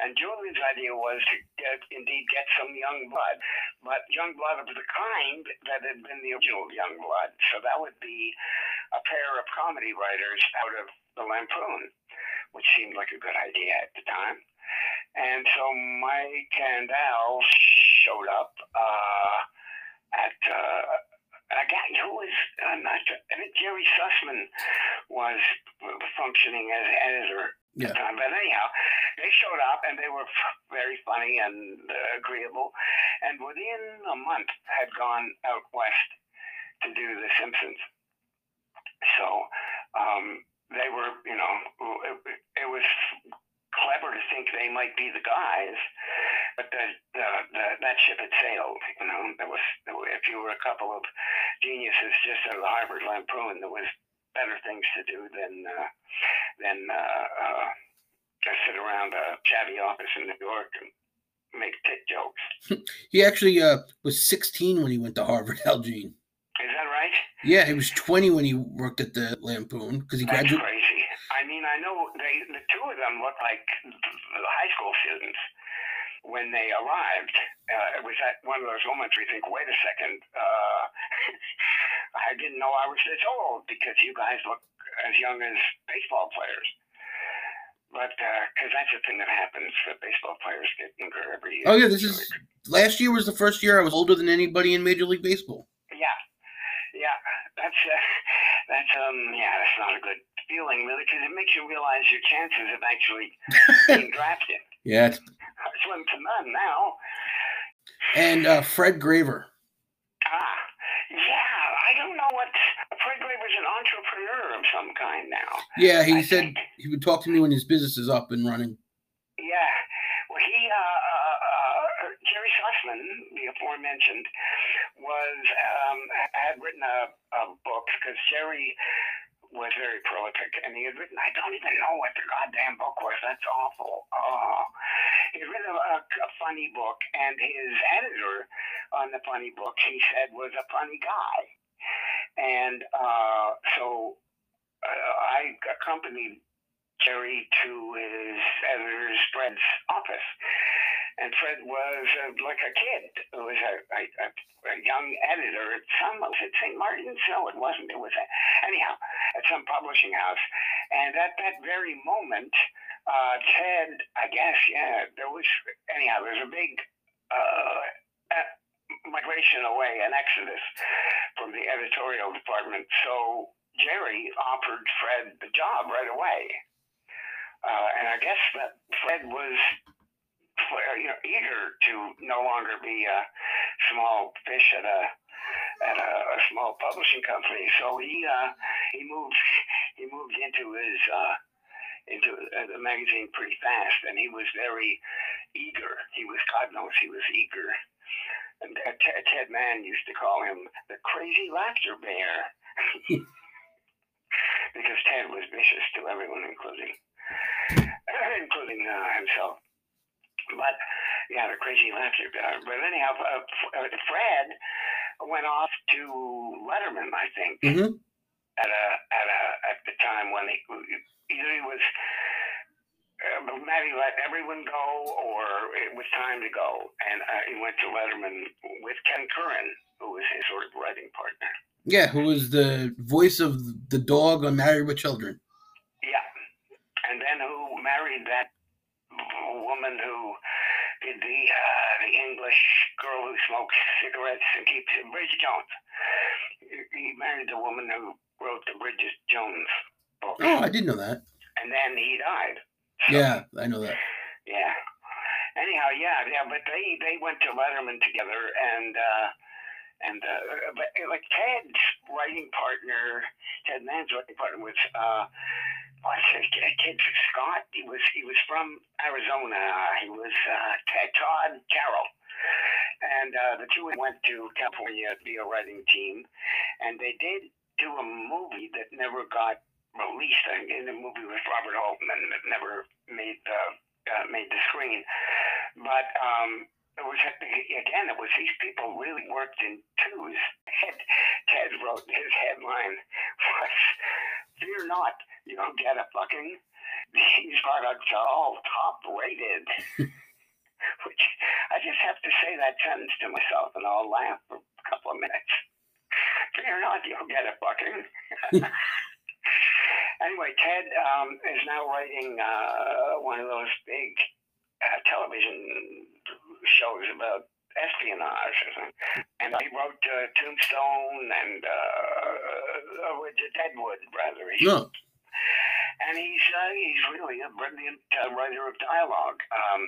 And Julian's idea was to get, indeed get some young blood, but young blood of the kind that had been the original young blood. So that would be a pair of comedy writers out of the Lampoon, which seemed like a good idea at the time. And so Mike and Al showed up uh, at uh, a guy who was not, I think Jerry Sussman was functioning as editor yeah. at the time. But anyhow, they showed up and they were very funny and uh, agreeable. And within a month, had gone out west to do The Simpsons. So um, they were, you know, it, it was clever to think they might be the guys, but the, the, the that ship had sailed. You know, there was, if you were a couple of geniuses just out of the Harvard Lampoon, there was better things to do than uh, than uh, uh, just sit around a shabby office in New York and make tit jokes. He actually uh, was 16 when he went to Harvard, Al Jean. Is that right? Yeah, he was 20 when he worked at the Lampoon because he That's graduated. crazy. I mean, I know they the two of them look like high school students when they arrived. Uh, it was at one of those moments where you think, wait a second, uh, I didn't know I was this old because you guys look as young as baseball players. But because that's the thing that happens, that baseball players get younger every year. Oh yeah, this is last year was the first year I was older than anybody in Major League Baseball. Yeah, yeah, that's uh, that's um, yeah, that's not a good feeling really, because it makes you realize your chances of actually being drafted Yeah, it's, slim to none now. and uh, Fred Graver. Ah, yeah, I don't know what Fred Graver's an entrepreneur of some kind now. Yeah, he I said think. he would talk to me when his business is up and running. Yeah, well, he uh, uh, uh, Jerry Sussman, the aforementioned, was um, had written a, a book because Jerry was very prolific, and he had written. I don't even know what the goddamn book was. That's awful. Oh, he had written a, a funny book, and his editor on the funny book, he said, was a funny guy, and uh, so uh, I accompanied Jerry to his editor's Fred's office. And Fred was uh, like a kid. It was a, a, a, young editor at some, was it St. Martin's? No, it wasn't. It was, a, anyhow, at some publishing house. And at that very moment, uh, Ted, I guess, yeah, there was, anyhow, there's a big uh, migration away, an exodus from the editorial department. So Jerry offered Fred the job right away. Uh, and I guess that Fred was, you know, eager to no longer be a small fish at a at a, a small publishing company. So he uh, he moved he moved into his uh, into the magazine pretty fast, and he was very eager. He was God knows he was eager. And uh, Ted, Ted Mann used to call him the crazy laughter bear because Ted was vicious to everyone, including including uh, himself. But yeah, the crazy laughter. Uh, but anyhow, uh, uh, Fred went off to Letterman, I think, Mm-hmm. at a at a at the time when he either he was. Uh, Matty let everyone go, or it was time to go, and uh, he went to Letterman with Ken Curran, who was his sort of writing partner. Yeah, who was the voice of the dog on Married with Children? Yeah, and then who married that woman who did the uh, the English girl who smokes cigarettes and keeps Bridget Jones. He- married the woman who wrote the Bridget Jones book, Oh, I didn't know that. and then he died. So, Yeah, I know that. yeah. Anyhow, yeah, yeah, but they they went to Letterman together, and uh, and uh, but like Ted's writing partner, Ted Mann's writing partner was uh, what's his kid, kid Scott? He was he was from Arizona. He was uh, Tod Carroll. And uh, the two went to California to be a writing team, and they did do a movie that never got released. I think the movie with Robert Altman that never made the uh, made the screen. But um, it was again, it was these people really worked in twos. Ted wrote his headline was "Fear not, you don't get a fucking." These products are all top rated. Which I just have to say that sentence to myself, and I'll laugh for a couple of minutes. Fear not, you'll get a fucking. anyway, Ted um, is now writing uh, one of those big uh, television shows about espionage. And he wrote uh, Tombstone and uh, uh, Deadwood, rather. He, No. And he's uh, he's really a brilliant uh, writer of dialogue, um,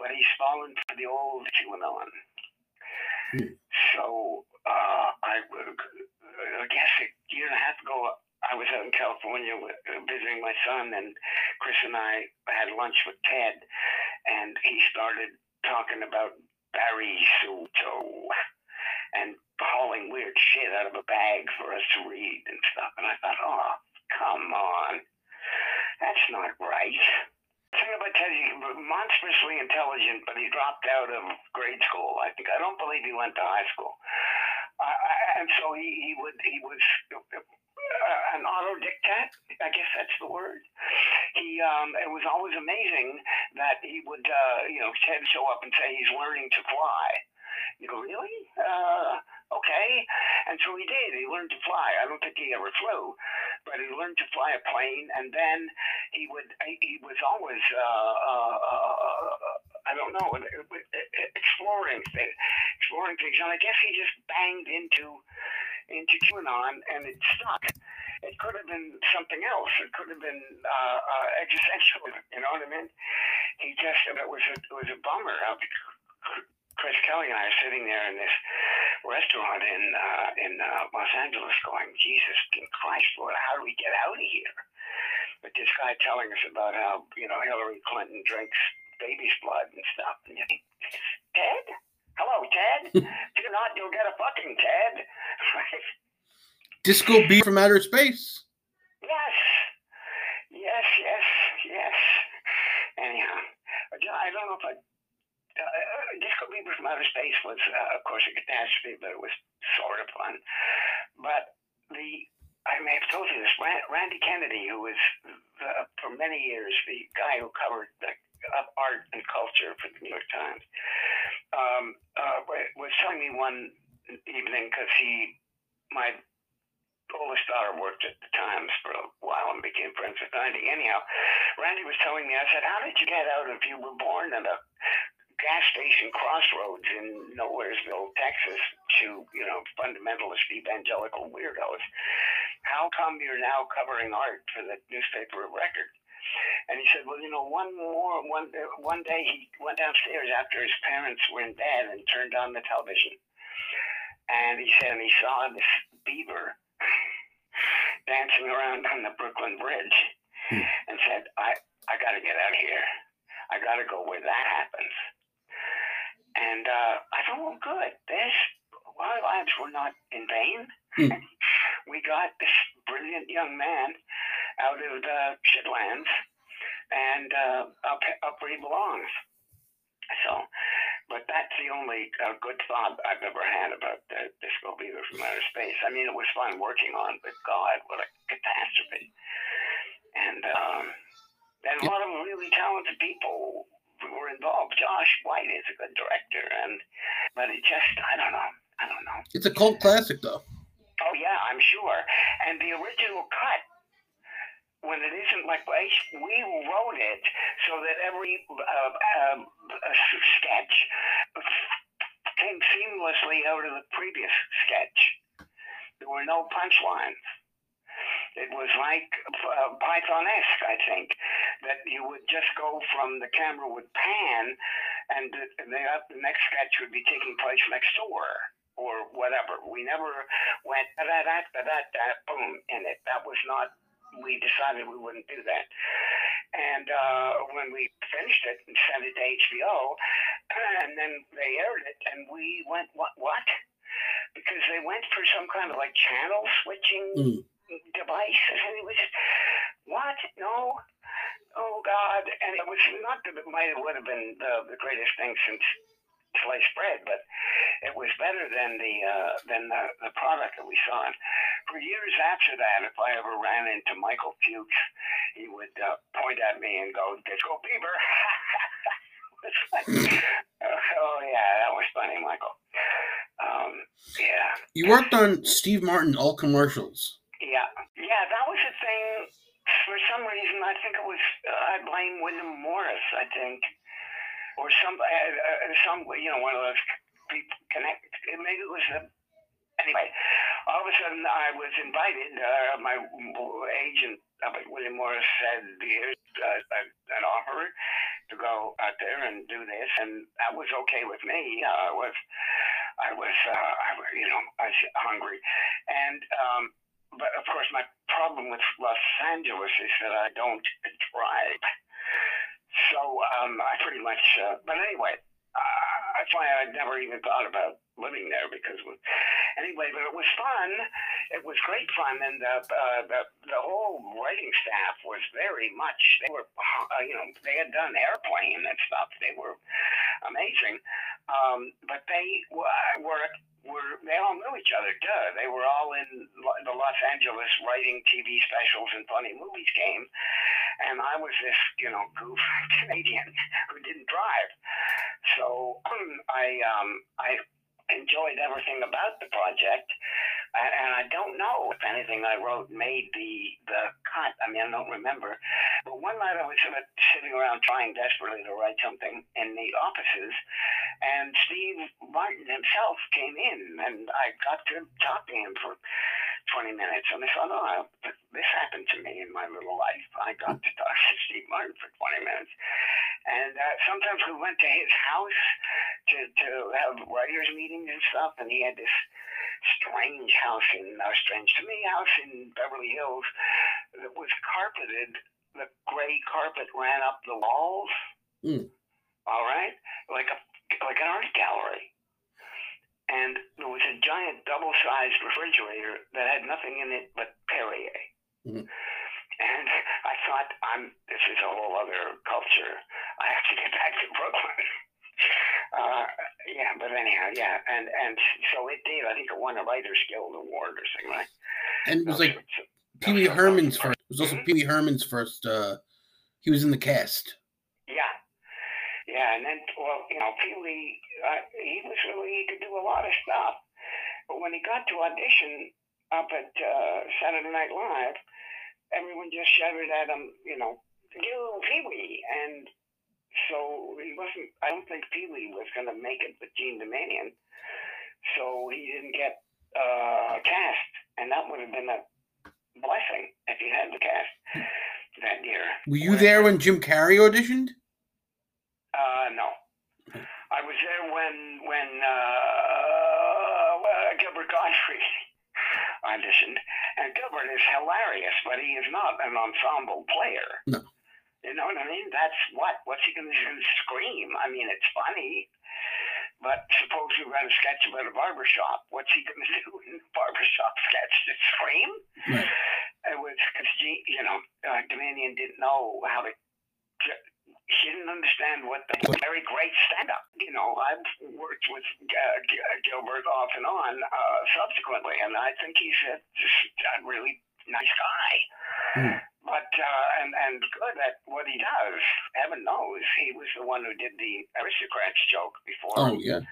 but he's fallen for the old QAnon. Hmm. So uh, I, I guess a year and a half ago, I was out in California uh, visiting my son, and Chris and I had lunch with Ted, and he started talking about Barry Soto and hauling weird shit out of a bag for us to read and stuff. And I thought, oh, come on. That's not right. About Ted, he's monstrously intelligent, but he dropped out of grade school. I think I don't believe he went to high school, uh, and so he, he would he was uh, an autodidact. I guess that's the word. He um, it was always amazing that he would uh, you know Ted show up and say he's learning to fly. You go really? Uh, okay. And so he did. He learned to fly. I don't think he ever flew, but he learned to fly a plane. And then he would. He was always. Uh, uh, uh, I don't know. Exploring things, exploring things, and I guess he just banged into into QAnon, and it stuck. It could have been something else. It could have been uh, uh, existential. You know what I mean? He just it was a, it was a bummer. Chris Kelly and I are sitting there in this restaurant in uh, in uh, Los Angeles, going, Jesus Christ, Lord, how do we get out of here? But this guy telling us about how you know Hillary Clinton drinks baby's blood and stuff. And you think, Ted, hello, Ted. If not, you'll get a fucking Ted. Disco B from outer space. Yes, yes, yes, yes. Anyhow, I don't know if I uh, Disco Beaver from Outer Space was, uh, of course, a catastrophe, but it was sort of fun. But the I may have told you this. Randy Kennedy, who was for many years the guy who covered the art and culture for the New York Times, um, uh, was telling me one evening because he, my oldest daughter worked at the Times for a while and became friends with Randy. Anyhow, Randy was telling me, I said, How did you get out if you were born in a gas station crossroads in Nowheresville, Texas, to you know fundamentalist evangelical weirdos. How come you're now covering art for the newspaper Record? And he said, well, you know, one more one one day he went downstairs after his parents were in bed and turned on the television, and he said and he saw this beaver dancing around on the Brooklyn Bridge, hmm. and said, I I got to get out of here. I got to go where that happens. And uh, I thought, well, good. This, our lives were not in vain. Mm. we got this brilliant young man out of the shitlands and uh, up, up where he belongs. So, but that's the only uh, good thought I've ever had about the Disco Beaver from outer space. I mean, it was fun working on, but God, what a catastrophe! And um, and a lot of really talented people were involved. Josh White is a good director, and but it just I don't know. I don't know. It's a cult classic, though. Oh yeah, I'm sure. And the original cut, when it isn't like we wrote it so that every uh, uh, sketch came seamlessly out of the previous sketch. There were no punchlines. It was like uh, Python-esque, I think, that you would just go from the camera would pan, and the, the, the next sketch would be taking place next door or whatever. We never went da da da da da boom in it. That was not. We decided we wouldn't do that. And uh, when we finished it and sent it to HBO, and then they aired it, and we went, what? What? Because they went for some kind of like channel switching. Mm device. And it was just, what? No. Oh, God. And it was not that it might have would have been the, greatest thing since sliced bread, but it was better than the uh, than the, the product that we saw. And for years after that, if I ever ran into Michael Fuchs, he would uh, point at me and go, "Disco Beaver." like, oh yeah, that was funny, Michael. Um, yeah. You worked on Steve Martin all commercials. Yeah, yeah, that was a thing. For some reason, I think it was. Uh, I William Morris. I think, or some, uh, uh, some, you know, one of those people connect. Maybe it was a. Anyway, all of a sudden, I was invited. Uh, my agent, uh, William Morris, said, "Here's uh, an offer to go out there and do this," and that was okay with me. Uh, I was, I was, uh, I, you know, I was hungry, and. um but of course, my problem with Los Angeles is that I don't drive. So um, I pretty much, uh, but anyway, uh, that's why I never even thought about living there because anyway, but it was fun. It was great fun, and the uh, the the whole writing staff was very much. They were, uh, you know, they had done airplane and stuff. They were amazing, um, but they were were they all knew each other. Duh, they were all in the Los Angeles writing TV specials and funny movies game, and I was this you know goof Canadian who didn't drive. So I um, I enjoyed everything about the project. And I don't know if anything I wrote made the the cut. I mean, I don't remember. But one night I was sort of sitting around trying desperately to write something in the offices, and Steve Martin himself came in, and I got to talk to him for 20 minutes. And I thought, oh, this happened to me in my little life. I got to talk to Steve Martin for 20 minutes. And uh, sometimes we went to his house to, to have writers' meetings and stuff, and he had this strange house in, uh, strange to me, house in Beverly Hills that was carpeted. The gray carpet ran up the walls. Mm. All right, like a like an art gallery. And there was a giant double-sized refrigerator that had nothing in it but Perrier. Mm. And I thought, I'm. This is a whole other culture. I have to get back to Brooklyn. Uh, yeah, but anyhow, yeah, and and so it did. I think it won a Writers Guild Award or something like. And it was like Pee Wee Herman's first. It was also Pee Wee Herman's first. Uh, he was in the cast. Yeah, yeah, and then well, you know, Pee Wee, uh, he was really he could do a lot of stuff, but when he got to audition up at uh, Saturday Night Live, everyone just shouted at him, you know, you Pee Wee, and so he wasn't. I don't think Pee Wee was going to make it with Jean Doumanian, so he didn't get uh, cast, and that would have been a blessing if he had the cast that year. Were you there when Jim Carrey auditioned? Uh, no, I was there when when uh, uh Gilbert Gottfried auditioned, and Gilbert is hilarious, but he is not an ensemble player. No. You know what I mean? That's what. What's he going to do? scream? I mean, it's funny, but suppose you run a sketch about a barbershop. What's he going to do in a barbershop sketch? Just scream? Right. It was because, you know, uh, Doumanian didn't know how to. She didn't understand what the very great stand up. You know, I've worked with uh, Gilbert off and on uh, subsequently, and I think he's a, a really nice guy. Mm. But uh, and and good at what he does. Heaven knows he was the one who did the aristocrats joke before. Oh yeah.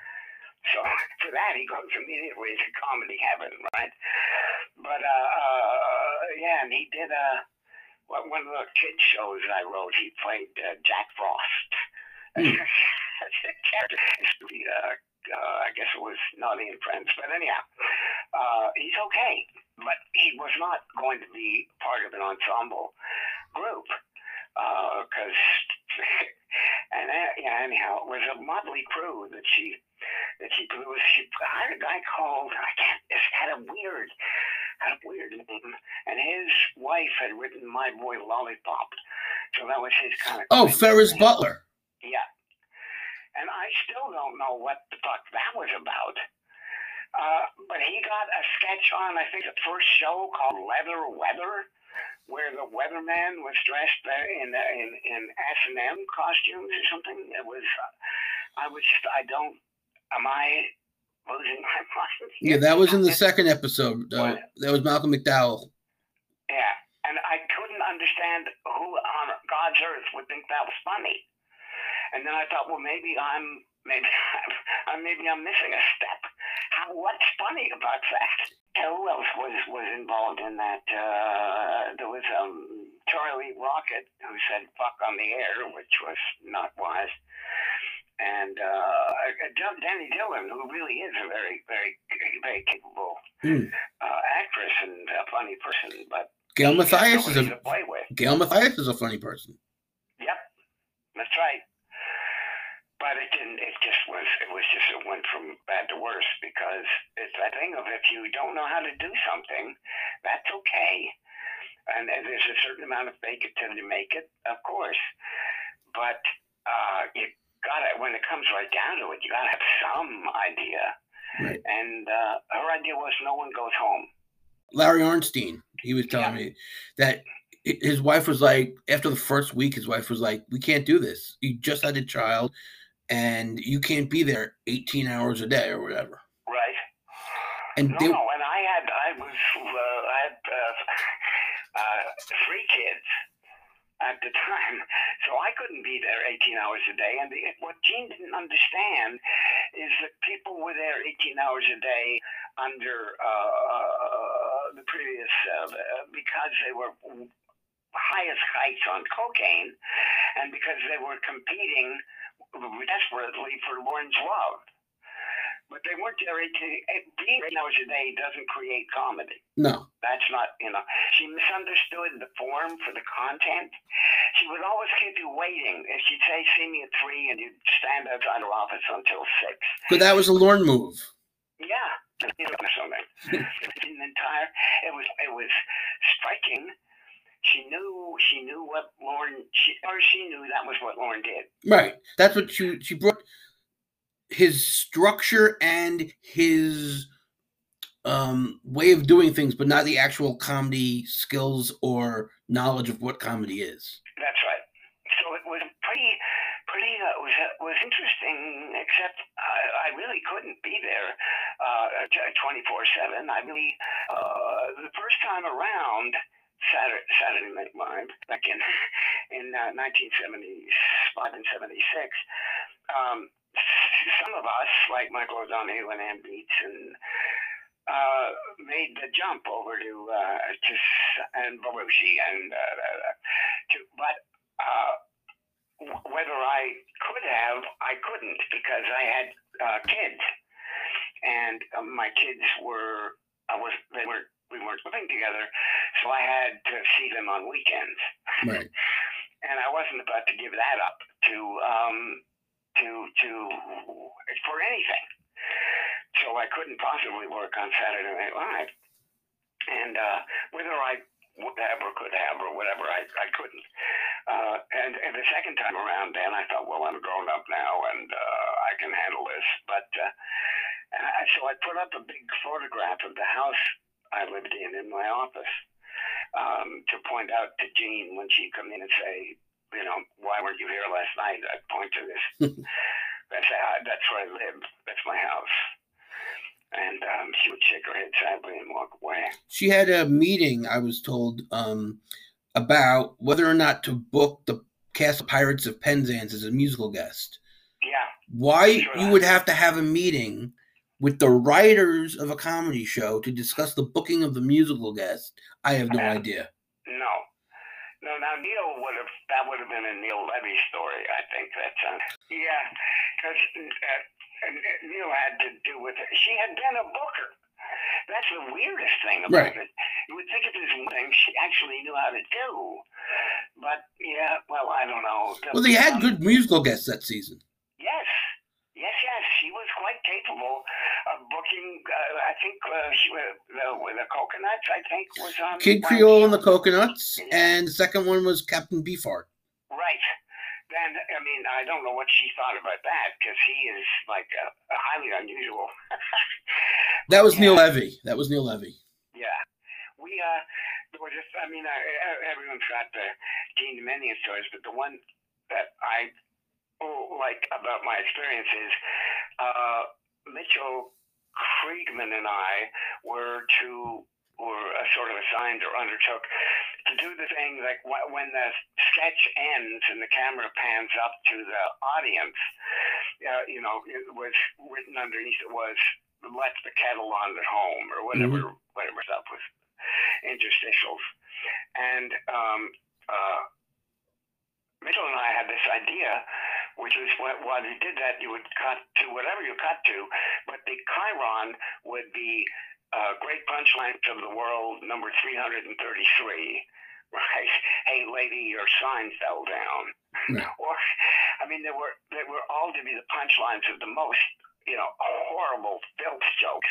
So for that he goes immediately to comedy heaven, right? But uh, uh yeah, and he did a uh, one of the kids shows I wrote. He played uh, Jack Frost. Mm. character. Uh, uh, I guess it was Naughty and Friends, but anyhow, uh, he's okay but he was not going to be part of an ensemble group because uh, and uh, yeah, anyhow, it was a motley crew that she that she produced. She hired a guy called I can't. It had a weird had a weird name, and his wife had written My Boy Lollipop, so that was his kind of. Oh, Ferris Butler. Yeah, and I still don't know what the fuck that was about. Uh, but he got a sketch on, I think, the first show called Leather Weather, where the weatherman was dressed in in in S and M costumes or something. It was, uh, I was just, I don't, am I mind? Yeah, that was in the second episode. Uh, that was Malcolm McDowell. Yeah, and I couldn't understand who on God's earth would think that was funny. And then I thought, well, maybe I'm maybe I'm, maybe I'm missing a step. How, what's funny about that? Who else was was involved in that? Uh, there was um, Charlie Rocket who said "fuck" on the air, which was not wise. And uh, Denny Dillon, who really is a very, very, very capable mm. uh, actress and a funny person, but Gail Matthius is a play with. Gail Matthius is a funny person. Yep, that's right but it didn't. It just was. It was just. It went from bad to worse because it's that thing of if you don't know how to do something, that's okay, and, and there's a certain amount of fake it till you make it, of course, but uh, you gotta when it comes right down to it, you gotta have some idea Right. And uh, her idea was no one goes home. Larry Arnstein, he was telling Yeah. me that his wife was like, after the first week, his wife was like, "We can't do this. You just had a child, and you can't be there 18 hours a day or whatever." Right. And No, they, no, and I had, I was, uh, I had uh, uh, three kids at the time, so I couldn't be there 18 hours a day. And the, what Jean didn't understand is that people were there 18 hours a day under uh, the previous, uh, because they were highest heights on cocaine, and because they were competing desperately for Lorne's love. But they weren't there 18, being 18 hours a day doesn't create comedy. no, That's not, you know, she misunderstood the form for the content. She would always keep you waiting. If she'd say, see me at three, and you'd stand outside her office until six. but that was a Lorne move. Yeah. You know, something. In the entire, it was, it was striking. She knew, she knew what Lorne, she, or she knew that was what Lorne did. Right. That's what she she brought his structure and his um way of doing things, but not the actual comedy skills or knowledge of what comedy is. That's right. So it was pretty, pretty. Uh, was uh, was interesting. Except I, I really couldn't be there twenty four seven. I really uh, the first time around Saturday, Saturday Night Live back in in uh, nineteen seventy five and seventy six. Um, some of us, like Michael O'Donoghue and Anne Beatts and uh, made the jump over to uh, to and Belushi and uh, uh, to, but uh, whether I could have, I couldn't because I had uh, kids, and um, my kids were I was they were we weren't living together, so I had to see them on weekends, Right. and I wasn't about to give that up to um, to for anything. So I couldn't possibly work on Saturday Night Live, and uh, whether I would have or could have or whatever, I, I couldn't. Uh, and, and the second time around, then I thought, well, I'm grown up now and uh, I can handle this. But uh, I, so I put up a big photograph of the house I lived in in my office um, to point out to Jean when she'd come in and say, you know, why weren't you here last night? I'd point to this. Say, "Ah, that's where I live. That's my house. And um, she would shake her head sadly and walk away. She had a meeting, I was told, um, about whether or not to book the cast of Pirates of Penzance as a musical guest. Yeah. Why Sure. you would have to have a meeting with the writers of a comedy show to discuss the booking of the musical guest, I have no Yeah. idea. No. No, now Neil would have, that would have been a Neil Levy story, I think. That's, uh, yeah, because uh, uh, Neil had to do with it. She had been a booker. That's the weirdest thing about Right. it. You would think it was one thing she actually knew how to do. But, yeah, well, I don't know. Well, they had Um, good musical guests that season. Yes, yes, yes. She was quite capable of booking. Uh, I think uh, she was the, the coconuts. I think was on Kid Creole and the. Coconuts, and the second one was Captain Beefheart. Right. Then I mean, I don't know what she thought about that because he is like a, a highly unusual. That was Neil Levy. That was Neil Levy. Yeah, we uh, was just. I mean, I, everyone's got the Jean Doumanian stories, but the one that I oh, like about my experience is uh, Mitchell Kriegman and I were to were uh, sort of assigned or undertook to do the thing like wh- when the sketch ends and the camera pans up to the audience, uh, you know, it was written underneath it was let the kettle on at home or whatever whatever stuff was interstitials. And um, uh, Mitchell and I had this idea, which was wh- while you did that, you would cut to whatever you cut to, but the Chiron would be uh, Great Punchlines of the World, number 333. Right? Hey, lady, your sign fell down. Or, I mean, there were they were all to be the punchlines of the most, you know, horrible filth jokes.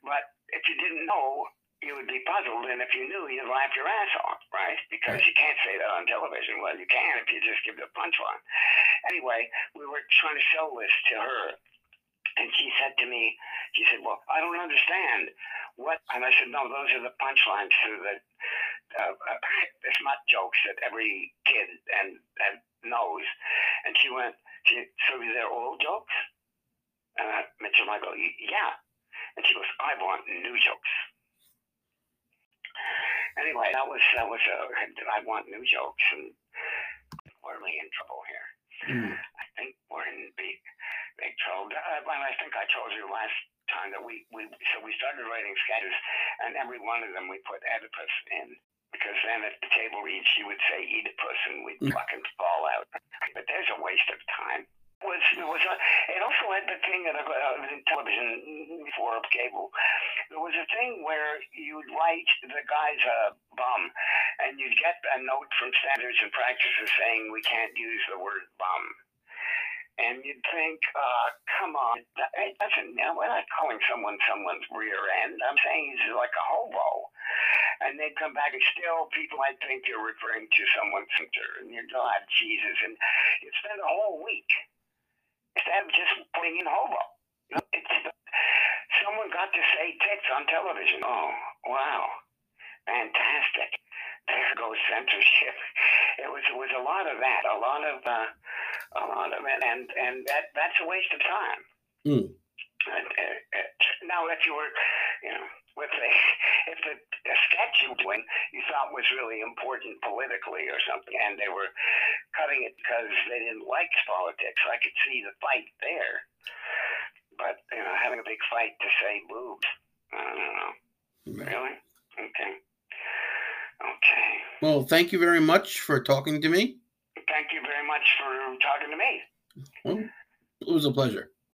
But if you didn't know, you would be puzzled, and if you knew, you'd laugh your ass off, right? Because you can't say that on television. Well, you can if you just give the punchline. Anyway, we were trying to show this to her, and she said to me, she said, "Well, I don't understand what." And I said, "No, those are the punchlines to the uh, uh, smut jokes that every kid and, and knows." And she went, she, "So they're old jokes?" And I, Mitchell, I go, "Yeah." And she goes, "I want new jokes." Anyway, that was that was a. I want new jokes, and we're really in trouble here. Mm. I think we're in big, big trouble. Uh, and I think I told you last time that we, we so we started writing sketches, and every one of them we put Oedipus in because then at the table read she would say Oedipus and we'd Mm. fucking fall out. But there's a waste of time. Was was a, it also had the thing that I uh, in television before cable. There was a thing where you'd write the guy's a bum, and you'd get a note from standards and practices saying we can't use the word bum. And you'd think, uh, come on, it doesn't, you we're not calling someone someone's rear end. I'm saying he's like a hobo. And they'd come back and still people might think you're referring to someone's center. And you'd go, ah, Jesus. And you'd spend a whole week instead of just in hobo. You know, it's, someone got to say tits on television. Oh, wow. Fantastic. There goes censorship. It was it was a lot of that, a lot of uh, a lot of it, and and that that's a waste of time. Mm. And, uh, uh, now, if you were, you know, with a, if the, the sketch you doing you thought was really important politically or something, and they were cutting it because they didn't like politics, I could see the fight there. But you know, having a big fight to say boobs, I don't know. Mm-hmm. Really? Okay. Okay. Well, thank you very much for talking to me. Thank you very much for talking to me. Well, it was a pleasure.